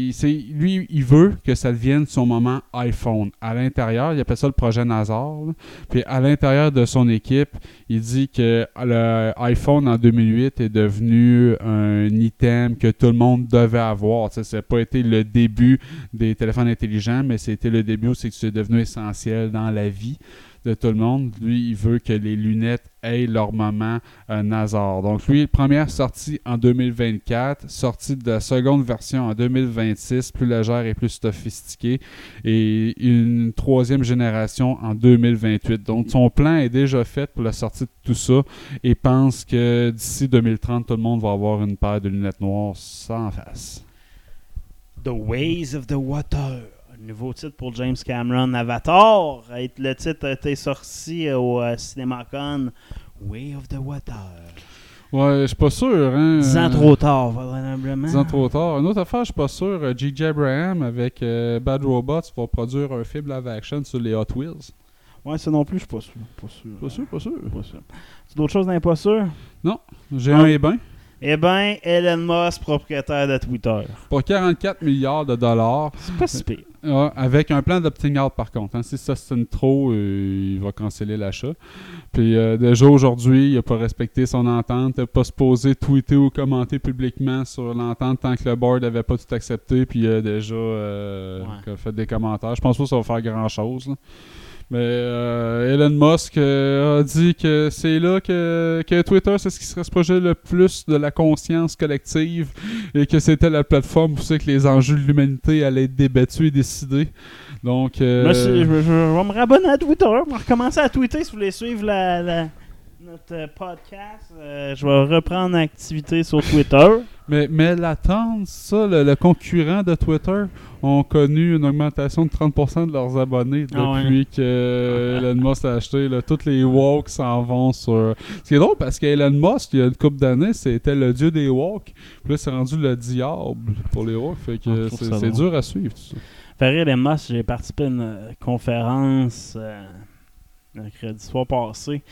lui, il veut que ça devienne son moment iPhone. À l'intérieur, il appelle ça le projet Nazar. Puis, à l'intérieur de son équipe, il dit que le iPhone en 2008 est devenu un item que tout le monde devait avoir. Ça n'a pas été le début des téléphones intelligents, mais c'était le début où c'est devenu essentiel dans la vie de tout le monde. Lui, il veut que les lunettes aient leur moment euh, Nazar. Donc, lui, première sortie en 2024, sortie de la seconde version en 2026, plus légère et plus sophistiquée, et une troisième génération en 2028. Donc, son plan est déjà fait pour la sortie de tout ça et pense que d'ici 2030, tout le monde va avoir une paire de lunettes noires sans face. The Ways of the Water. Nouveau titre pour James Cameron. Avatar. Le titre a été sorti au euh, CinemaCon. Way of the Water. Ouais, je suis pas sûr, hein. Dix ans euh, trop tard, vraisemblablement. Dix ans trop tard. Une autre affaire, je suis pas sûr. euh, J.J. Abraham avec euh, Bad Robots va produire un film live action sur les Hot Wheels. Ouais, ça non plus, je suis pas sûr. Pas sûr. Pas sûr, pas sûr. Pas sûr. C'est d'autres choses d'impas sûr? J'ai Ah. un et ben. Eh ben, Elon Musk, propriétaire de Twitter. Pour 44 milliards de dollars. C'est pas si pire. Avec un plan d'opting out par contre. hein. Si ça se signe trop, euh, il va canceller l'achat. Puis euh, déjà aujourd'hui, il n'a pas respecté son entente, il n'a pas supposé tweeter ou commenter publiquement sur l'entente tant que le board n'avait pas tout accepté. Puis il a déjà euh, Ouais. fait des commentaires. Je pense pas que ça va faire grand chose. Mais euh, Elon Musk euh, a dit que c'est là que, que Twitter, c'est ce qui se rapprochait le plus de la conscience collective et que c'était la plateforme où c'est que les enjeux de l'humanité allaient être débattus et décidés. Donc, euh, Moi, je, vais me rabonner à Twitter. Je vais recommencer à tweeter si vous voulez suivre la, la- notre euh, podcast. Euh, je vais reprendre l'activité sur Twitter. mais, mais l'attente, ça, le, le concurrent de Twitter ont connu une augmentation de 30% de leurs abonnés Ah ouais. depuis que Elon Musk a acheté. Là, toutes les woke s'en vont sur... C'est drôle parce qu'Elon Musk, il y a une couple d'années, c'était le dieu des woke. Puis là, c'est rendu le diable pour les. Fait Ah, que c'est dur à suivre. tout ça. Ferré Elon Musk, j'ai participé à une euh, conférence euh, mercredi soir passé.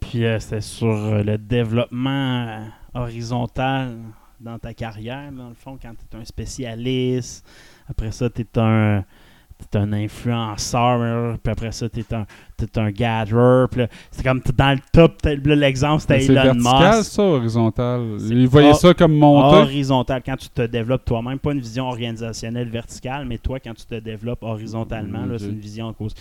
Puis euh, c'était sur euh, le développement euh, horizontal dans ta carrière, dans le fond, quand tu es un spécialiste. Après ça, tu es un. T'es un influenceur, puis après ça, t'es un, t'es un là, c'est comme dans le top, l'exemple c'était C'est Elon vertical, Musk. ça, horizontal? C'est Ils voyaient ça comme monter. Horizontal, quand tu te développes toi-même, pas une vision organisationnelle verticale, mais toi, quand tu te développes horizontalement, Ok. c'est une vision à cause.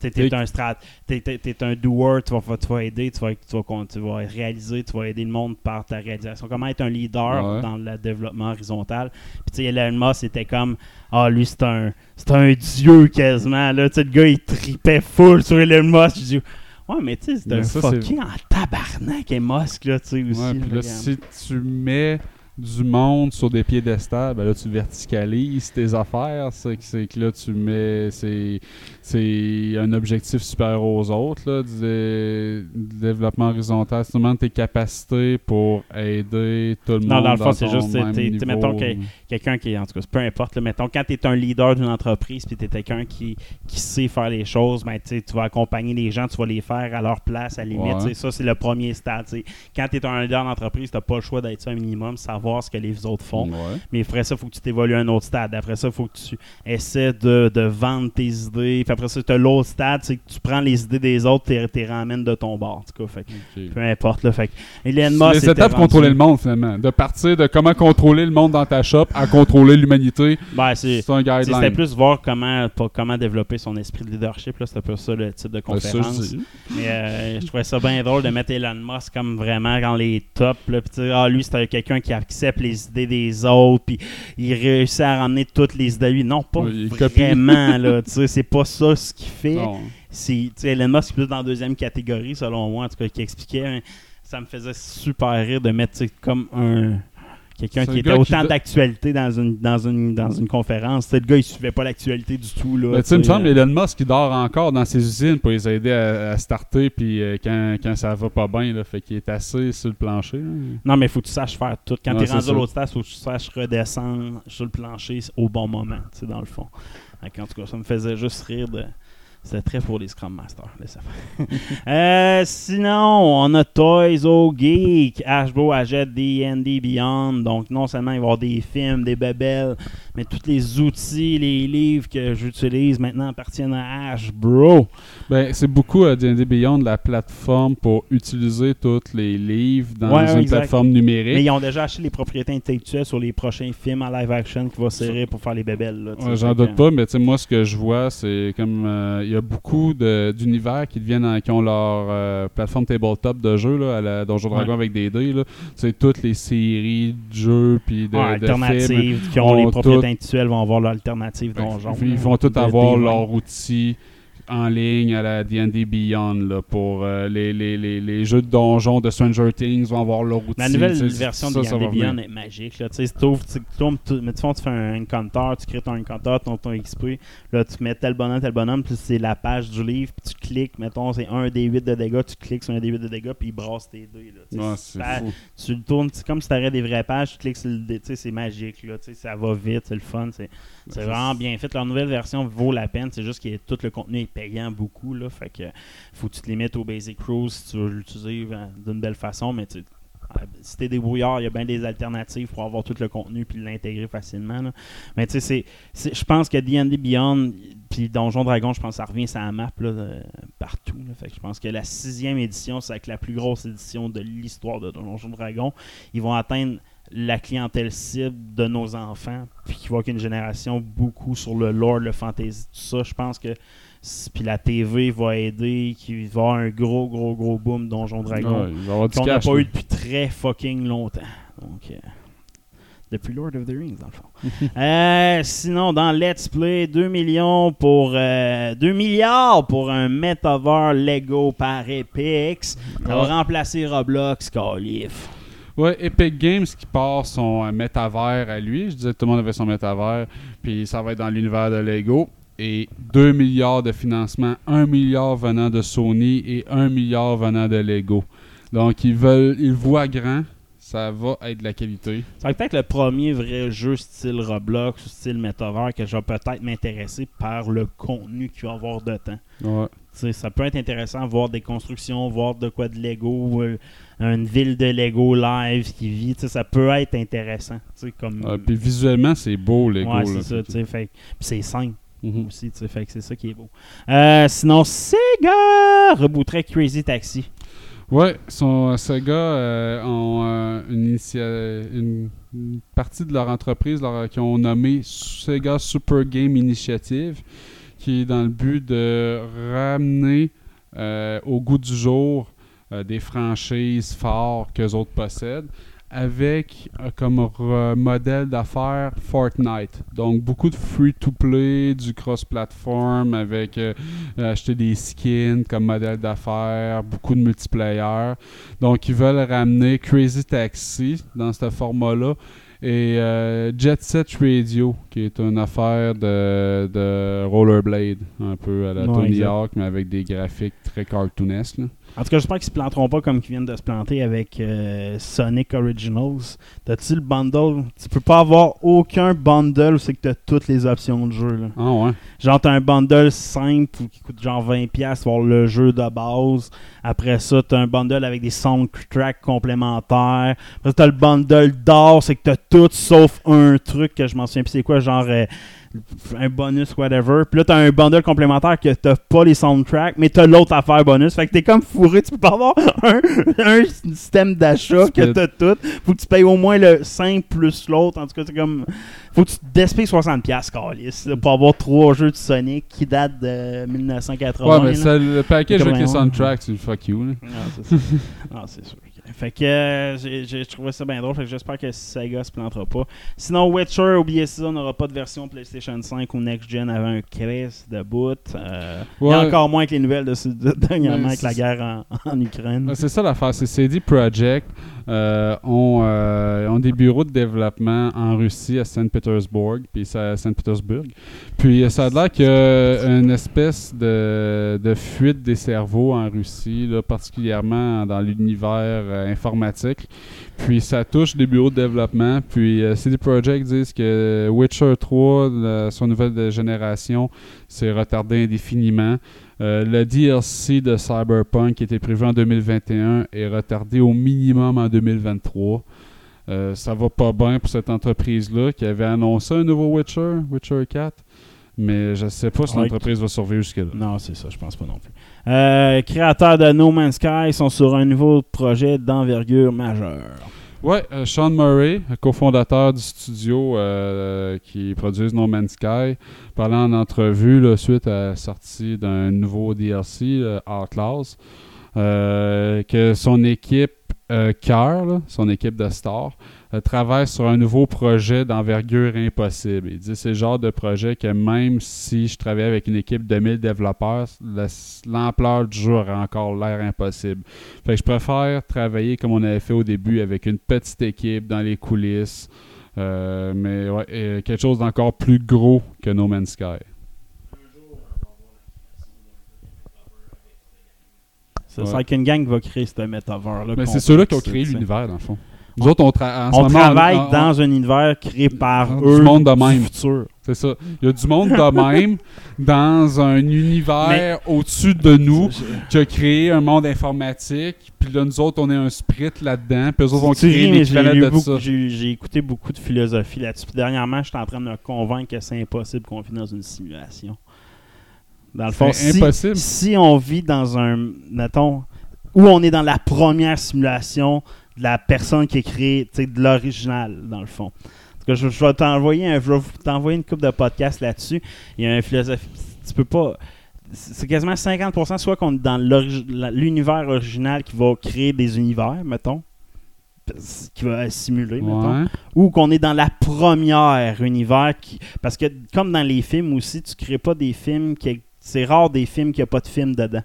T'es, t'es Et- un strat, t'es un doer, tu vas, tu vas aider, tu vas, tu, vas, tu vas réaliser, tu vas aider le monde par ta réalisation. Comment être un leader Ouais. dans le développement horizontal? Puis tu sais, Elon Musk, c'était comme, ah, lui, c'est un, c'est un dieu quasiment. Là. Tu sais, le gars, il tripait full sur Elon Musk. Je dis, ouais, mais tu sais, c'est un ça, fucking en tabarnak, et Musk, là, tu sais, aussi. Ouais, là, si tu mets du monde sur des piédestals, ben là, tu verticalises tes affaires. C'est que, c'est que là, tu mets. C'est, c'est un objectif supérieur aux autres, là, du, dé- du développement horizontal. C'est vraiment tes capacités pour aider tout le monde. Non, dans le fond, c'est juste, niveau. mettons que- quelqu'un qui est, en tout cas, peu importe, là, mettons, quand tu es un leader d'une entreprise puis tu es quelqu'un qui, qui sait faire les choses, ben, tu tu vas accompagner les gens, tu vas les faire à leur place, à la limite. Ouais. tu Ça, c'est le premier stade. tu. Quand tu es un leader d'entreprise, tu n'as pas le choix d'être ça un minimum, savoir ce que les autres font. Ouais. Mais après ça, il faut que tu t'évolues à un autre stade. Après ça, il faut que tu essaies de, de vendre tes idées. Puis après ça, tu as l'autre stade, c'est que tu prends les idées des autres et tu les ramènes de ton bord. En tout cas, fait peu importe. Là, fait Elon Musk les était étapes pour rendu- contrôler le monde, finalement. De partir de comment contrôler le monde dans ta shop à contrôler l'humanité, Ben, c'est un sais, C'était guideline. plus voir comment, comment développer son esprit de leadership. C'était un peu ça le type de Ben, conférence. Mais euh, je trouvais ça bien drôle de mettre Elon Musk comme vraiment dans les tops. Là, puis ah, lui, c'était quelqu'un qui accepte les idées des autres. Puis il réussit à ramener toutes les idées à lui. Non, pas copie. vraiment. là, c'est pas ça ce qu'il fait. C'est, Elon Musk est plus dans la deuxième catégorie, selon moi, en tout cas, qui expliquait. hein. Ça me faisait super rire de mettre comme un. Quelqu'un qui était qui autant d'actualité dans une, dans, une, dans une conférence. Le gars, il suivait pas l'actualité du tout. Là, tu me semble euh, Elon Musk il dort encore dans ses usines pour les aider à, à starter puis euh, quand, quand ça va pas bien là, fait qu'il est assis sur le plancher. là. Non, mais il faut que tu saches faire tout. Quand tu es rendu à l'autre stade, il faut que tu saches redescendre sur le plancher au bon moment, dans le fond. En tout cas, ça me faisait juste rire de. C'était très pour les Scrum Masters. Euh, sinon, on a Toys O Geek. Ashbro achète D&D Beyond. Donc, non seulement il va y avoir des films, des bebelles, mais tous les outils, les livres que j'utilise maintenant appartiennent à Ashbro. Ben, c'est beaucoup à D&D Beyond la plateforme pour utiliser tous les livres dans Ouais, une exact. plateforme numérique. Mais ils ont déjà acheté les propriétés intellectuelles sur les prochains films en live action qui vont serrer pour faire les sais. Ouais, J'en doute pas, mais tu sais, moi, ce que je vois, c'est comme. euh, y a beaucoup d'univers qui deviennent. en- qui ont leur euh, plateforme tabletop de jeu, là, à la Donjon Ouais. Dragon avec des dés. là. C'est toutes les séries de jeux puis de, Ouais, de films. alternatives qui ont les propriétés tout- intellectuelles vont avoir l'alternative donjon. Ils vont tous avoir des- leur outil en ligne à la D&D Beyond là, pour euh, les, les, les, les jeux de donjon de Stranger Things vont avoir leur outil. La nouvelle version de D&D. Beyond est magique. Là. Tu tu- mais tu fais, tu fais un encounter, tu crées ton encounter, ton, ton XP, là tu mets tel bonhomme, tel bonhomme, puis c'est la page du livre, puis tu cliques, mettons, c'est un des 8 de dégâts, tu cliques sur un des 8 de dégâts, puis il brasse tes dés. Là, tu sais. Ouais, c'est Ça- fou. tu le tournes, c'est comme si tu des vraies pages, tu cliques sur le dé, c'est magique, là, ça va vite, c'est le fun, c'est c'est c'est- vraiment bien fait. Leur nouvelle version vaut la peine, c'est juste que tout le contenu est payant beaucoup, là, fait que faut que tu te limites au Basic Rules si tu veux l'utiliser euh, d'une belle façon, mais tu euh, si t'es débrouillard, il y a bien des alternatives pour avoir tout le contenu puis l'intégrer facilement. là. Mais tu sais, je pense que D&D Beyond puis Donjon Dragon, je pense que ça revient sur la map là, euh, partout. là. Fait que je pense que la sixième édition, c'est avec la plus grosse édition de l'histoire de Donjon Dragon. Ils vont atteindre la clientèle cible de nos enfants, puis qui va avoir une génération beaucoup sur le lore, le fantasy, tout ça. Je pense que puis la TV va aider, qu'il va y avoir un gros, gros, gros boom Donjon Dragon Ouais, qu'on n'a pas eu depuis très fucking longtemps. Donc, euh, depuis Lord of the Rings, dans le fond. Euh, sinon, dans Let's Play, 2 millions pour... euh, 2 milliards pour un Metaverse Lego par Epix. Ça va Ouais. remplacer Roblox, Calif. Ouais, Epic Games qui part son euh, métavers à lui. Je disais que tout le monde avait son métavers. Puis ça va être dans l'univers de Lego. Et 2 milliards de financement, 1 milliard venant de Sony et 1 milliard venant de Lego. Donc ils veulent, ils voient grand. Ça va être de la qualité. Ça va peut-être le premier vrai jeu style Roblox ou style Metaverse que je vais peut-être m'intéresser par le contenu qu'il va y avoir de temps. Ouais. Ça peut être intéressant de voir des constructions, voir de quoi de Lego, euh, une ville de Lego live qui vit. Ça peut être intéressant. Comme, Ah, puis visuellement, c'est beau, Lego. ouais, c'est ça. tu sais, fait c'est simple Mhm. Fait que c'est ça qui est beau. Euh, sinon, Sega rebooterait Crazy Taxi. Ouais, son Sega euh, ont euh, une, une- partie de leur entreprise leur- qui ont nommé Sega Super Game Initiative, qui est dans le but de ramener euh, au goût du jour euh, des franchises fortes qu'eux autres possèdent avec euh, comme modèle d'affaires Fortnite. Donc beaucoup de free-to-play, du cross-platform avec euh, acheter des skins comme modèle d'affaires, beaucoup de multiplayer. Donc ils veulent ramener Crazy Taxi dans ce format-là et euh, Jet Set Radio qui est une affaire de, de rollerblade un peu à la Ouais, Tony. Hawk mais avec des graphiques très cartoonesques. là. En tout cas, j'espère qu'ils se planteront pas comme ils viennent de se planter avec euh, Sonic Originals. T'as-tu le bundle? Tu peux pas avoir aucun bundle où c'est que t'as toutes les options de jeu. Là. Ah ouais. Genre, t'as un bundle simple qui coûte genre 20$ pour le jeu de base. Après ça, t'as un bundle avec des soundtracks complémentaires. Après ça, t'as le bundle d'or, c'est que t'as tout sauf un truc que je m'en souviens plus c'est quoi, genre euh, un bonus, whatever. Puis là, t'as un bundle complémentaire que t'as pas les soundtracks, mais t'as l'autre affaire bonus. Fait que t'es comme fourré, tu peux pas avoir un, un système d'achat que t'as tout. Faut que tu payes au moins le 5 plus l'autre. En tout cas, c'est comme. Faut que tu despayes 60$, Calis, là, pour avoir trois jeux de Sonic qui datent de 1980. Ouais, mais ça, le package avec les 81. soundtracks, c'est fuck you. là. Non, c'est ça. non, c'est sûr. Fait que euh, j'ai trouvé ça bien drôle. Fait que j'espère que Sega se plantera pas. Sinon, Witcher, oubliez ça, on n'aura pas de version PlayStation 5 ou Next Gen avant un crise de boot. Euh, Ouais. a encore moins avec les nouvelles de, de- dernièrement avec la guerre en, en Ukraine. C'est ça l'affaire, c'est CD Projekt euh, ont, euh, des bureaux de développement en Russie à Saint-Pétersbourg, puis à Saint-Pétersbourg. Puis euh, ça a l'air qu'il y a une espèce de, fuite des cerveaux en Russie, particulièrement dans l'univers informatique. Puis ça touche des bureaux de développement. Puis euh, CD Projekt disent que Witcher 3, la- son nouvelle génération, s'est retardé indéfiniment. Euh, le DLC de Cyberpunk qui était prévu en 2021 est retardé au minimum en 2023. Euh, ça va pas bien pour cette entreprise-là qui avait annoncé un nouveau Witcher, Witcher 4. Mais je sais pas si Ouais. l'entreprise va survivre jusque-là. Non, c'est ça, je pense pas non plus. Euh, créateurs de No Man's Sky sont sur un nouveau projet d'envergure majeure. Ouais, euh, Sean Murray, cofondateur du studio euh, qui produit No Man's Sky, parlant en entrevue là, suite à la sortie d'un nouveau DLC, Outlaws, euh, que son équipe Cœur, son équipe de stars, travaille sur un nouveau projet d'envergure impossible. Il dit c'est le genre de projet que même si je travaillais avec une équipe de 1000 développeurs, la- l'ampleur du jeu aurait encore l'air impossible. Fait que je préfère travailler comme on avait fait au début avec une petite équipe dans les coulisses. Euh, mais ouais, euh, quelque chose d'encore plus gros que No Man's Sky. Ça Ouais. serait qu'une gang va créer ce. Mais c'est ceux-là qui ont créé l'univers, dans le fond. Nous autres, on, tra- en ce On moment, travaille on- on- dans un univers créé par Du eux monde de même. C'est ça. Il y a du monde de même dans un univers au-dessus de nous qui a créé un monde informatique. Puis là, nous autres, on est un sprit là-dedans. Puis eux autres vont créer des planètes de beaucoup- ça. J'ai écouté beaucoup de philosophie là-dessus. Puis dernièrement, j'étais en train de me convaincre que c'est impossible qu'on vit dans une simulation. Dans le fond, C'est si, impossible. si on vit dans un, mettons, où on est dans la première simulation de la personne qui a sais, de l'original, dans le fond. Je, je vais t'envoyer un- je vais t'envoyer une coupe de podcasts là-dessus. Il y a un philosophe. Tu peux pas. C'est quasiment 50%, soit qu'on est dans l'univers original qui va créer des univers, mettons, qui va simuler, mettons ou qu'on est dans la première univers qui parce que comme dans les films aussi tu crées pas des films qui c'est rare des films qui a pas de film dedans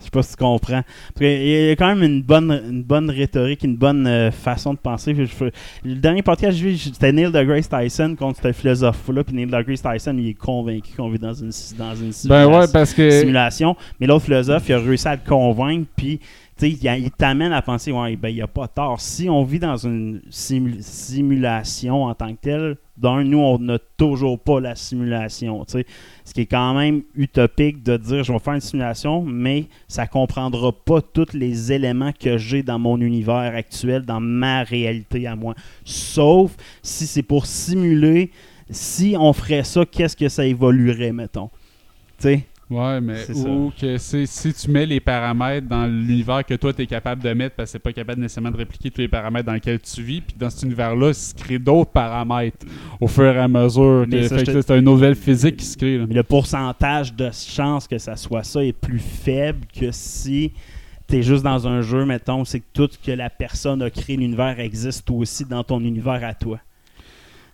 je sais pas si tu comprends parce qu'il y a quand même une bonne une bonne rhétorique une bonne euh, façon de penser le dernier podcast que j'ai vu c'était Neil deGrasse Tyson contre ce philosophe là puis Neil deGrasse Tyson il est convaincu qu'on vit dans une dans une Ben simulation ouais, parce que. simulation. Mais l'autre philosophe, il a réussi à le convaincre, puis il, t'amène à penser, ouais, ben, il n'y a pas tort. Si on vit dans une simu- simulation en tant que telle, d'un, nous, on n'a toujours pas la simulation. Ce qui est quand même utopique de dire, je vais faire une simulation, mais ça comprendra pas tous les éléments que j'ai dans mon univers actuel, dans ma réalité à moi. Sauf si c'est pour simuler, si on ferait ça, qu'est-ce que ça évoluerait, mettons? Ouais, mais ça. ou que si tu mets les paramètres dans l'univers que toi tu es capable de mettre parce que c'est pas capable nécessairement de répliquer tous les paramètres dans lesquels tu vis, puis dans cet univers-là, se crée d'autres paramètres au fur et à mesure. Que- ça, fait que c'est une nouvelle physique qui se crée. là. Mais le pourcentage de chance que ça soit ça est plus faible que si t'es juste dans un jeu, mettons, c'est que tout ce que la personne a créé l'univers existe aussi dans ton univers à toi.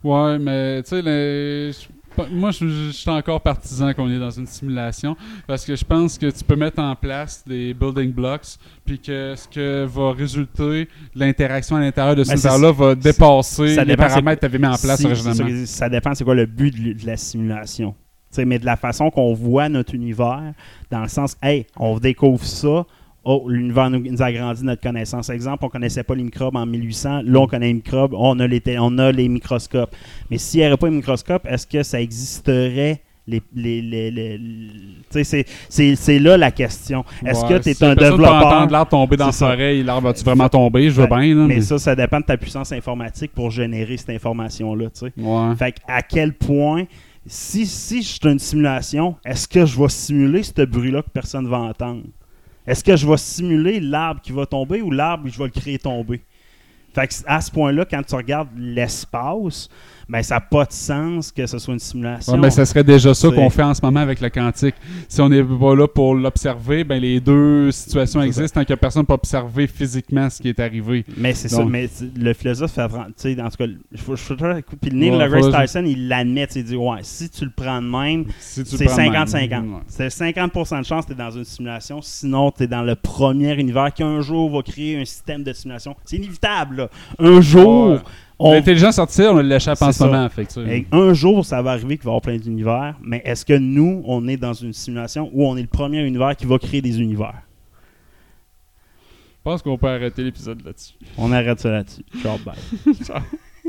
Ouais, mais tu sais, je- moi je, je suis encore partisan qu'on est dans une simulation parce que je pense que tu peux mettre en place des building blocks puis que ce que va résulter de l'interaction à l'intérieur de Ben, ce univers-là va dépasser ça les paramètres que tu avais mis en place Si- originalement. ça, dépend c'est quoi le but de, la simulation. Tu sais, mais de la façon qu'on voit notre univers, dans le sens, hey, on découvre ça, oh, l'univers nous, nous a agrandi notre connaissance. Exemple, on connaissait pas les microbes en 1800, là on connaît les microbes, on a les, on a les microscopes. Mais s'il n'y aurait pas les microscopes, est-ce que ça existerait les, les, les- les- les- tu sais, c'est- c'est c'est là la question. Est-ce Ouais, que tu es si un personne peut développeur? entendre l'arbre tomber dans C'est sa ça. oreille, l'arbre va-tu vraiment tomber? Je veux Ben, bien, là. mais mais- ça, ça dépend de ta puissance informatique pour générer cette information-là. Ouais. Fait que à quel point, si, si je suis une simulation, est-ce que je vais simuler ce bruit-là que personne ne va entendre? Est-ce que je vais simuler l'arbre qui va tomber ou l'arbre je vais le créer tomber? Fait que à ce point-là, quand tu regardes l'espace, ben ça n'a pas de sens que ce soit une simulation. Ouais, mais ça serait déjà ça qu'on fait en ce moment avec le quantique. Si on n'est pas là pour l'observer, ben les deux situations existent tant qu'il n'y a personne pour observer physiquement ce qui est arrivé. Mais c'est ça, mais le philosophe fait sais, en tout cas, je toujours- puis Neil Ouais, deGrasse faut- Tyson, il l'admet, il dit, ouais, si tu le prends de même, Si le c'est prends de même. 50-50. Ouais. C'est 50% de chance que tu es dans une simulation, sinon tu es dans le premier univers qui un jour va créer un système de simulation. C'est inévitable, là. Un jour, Ouais. On- L'intelligence artificielle, on l'échappe en ce ça. moment. Fait que, un jour, ça va arriver qu'il va y avoir plein d'univers, mais est-ce que nous, on est dans une simulation où on est le premier univers qui va créer des univers? Je pense qu'on peut arrêter l'épisode là-dessus. On arrête ça là-dessus. Ciao, bye.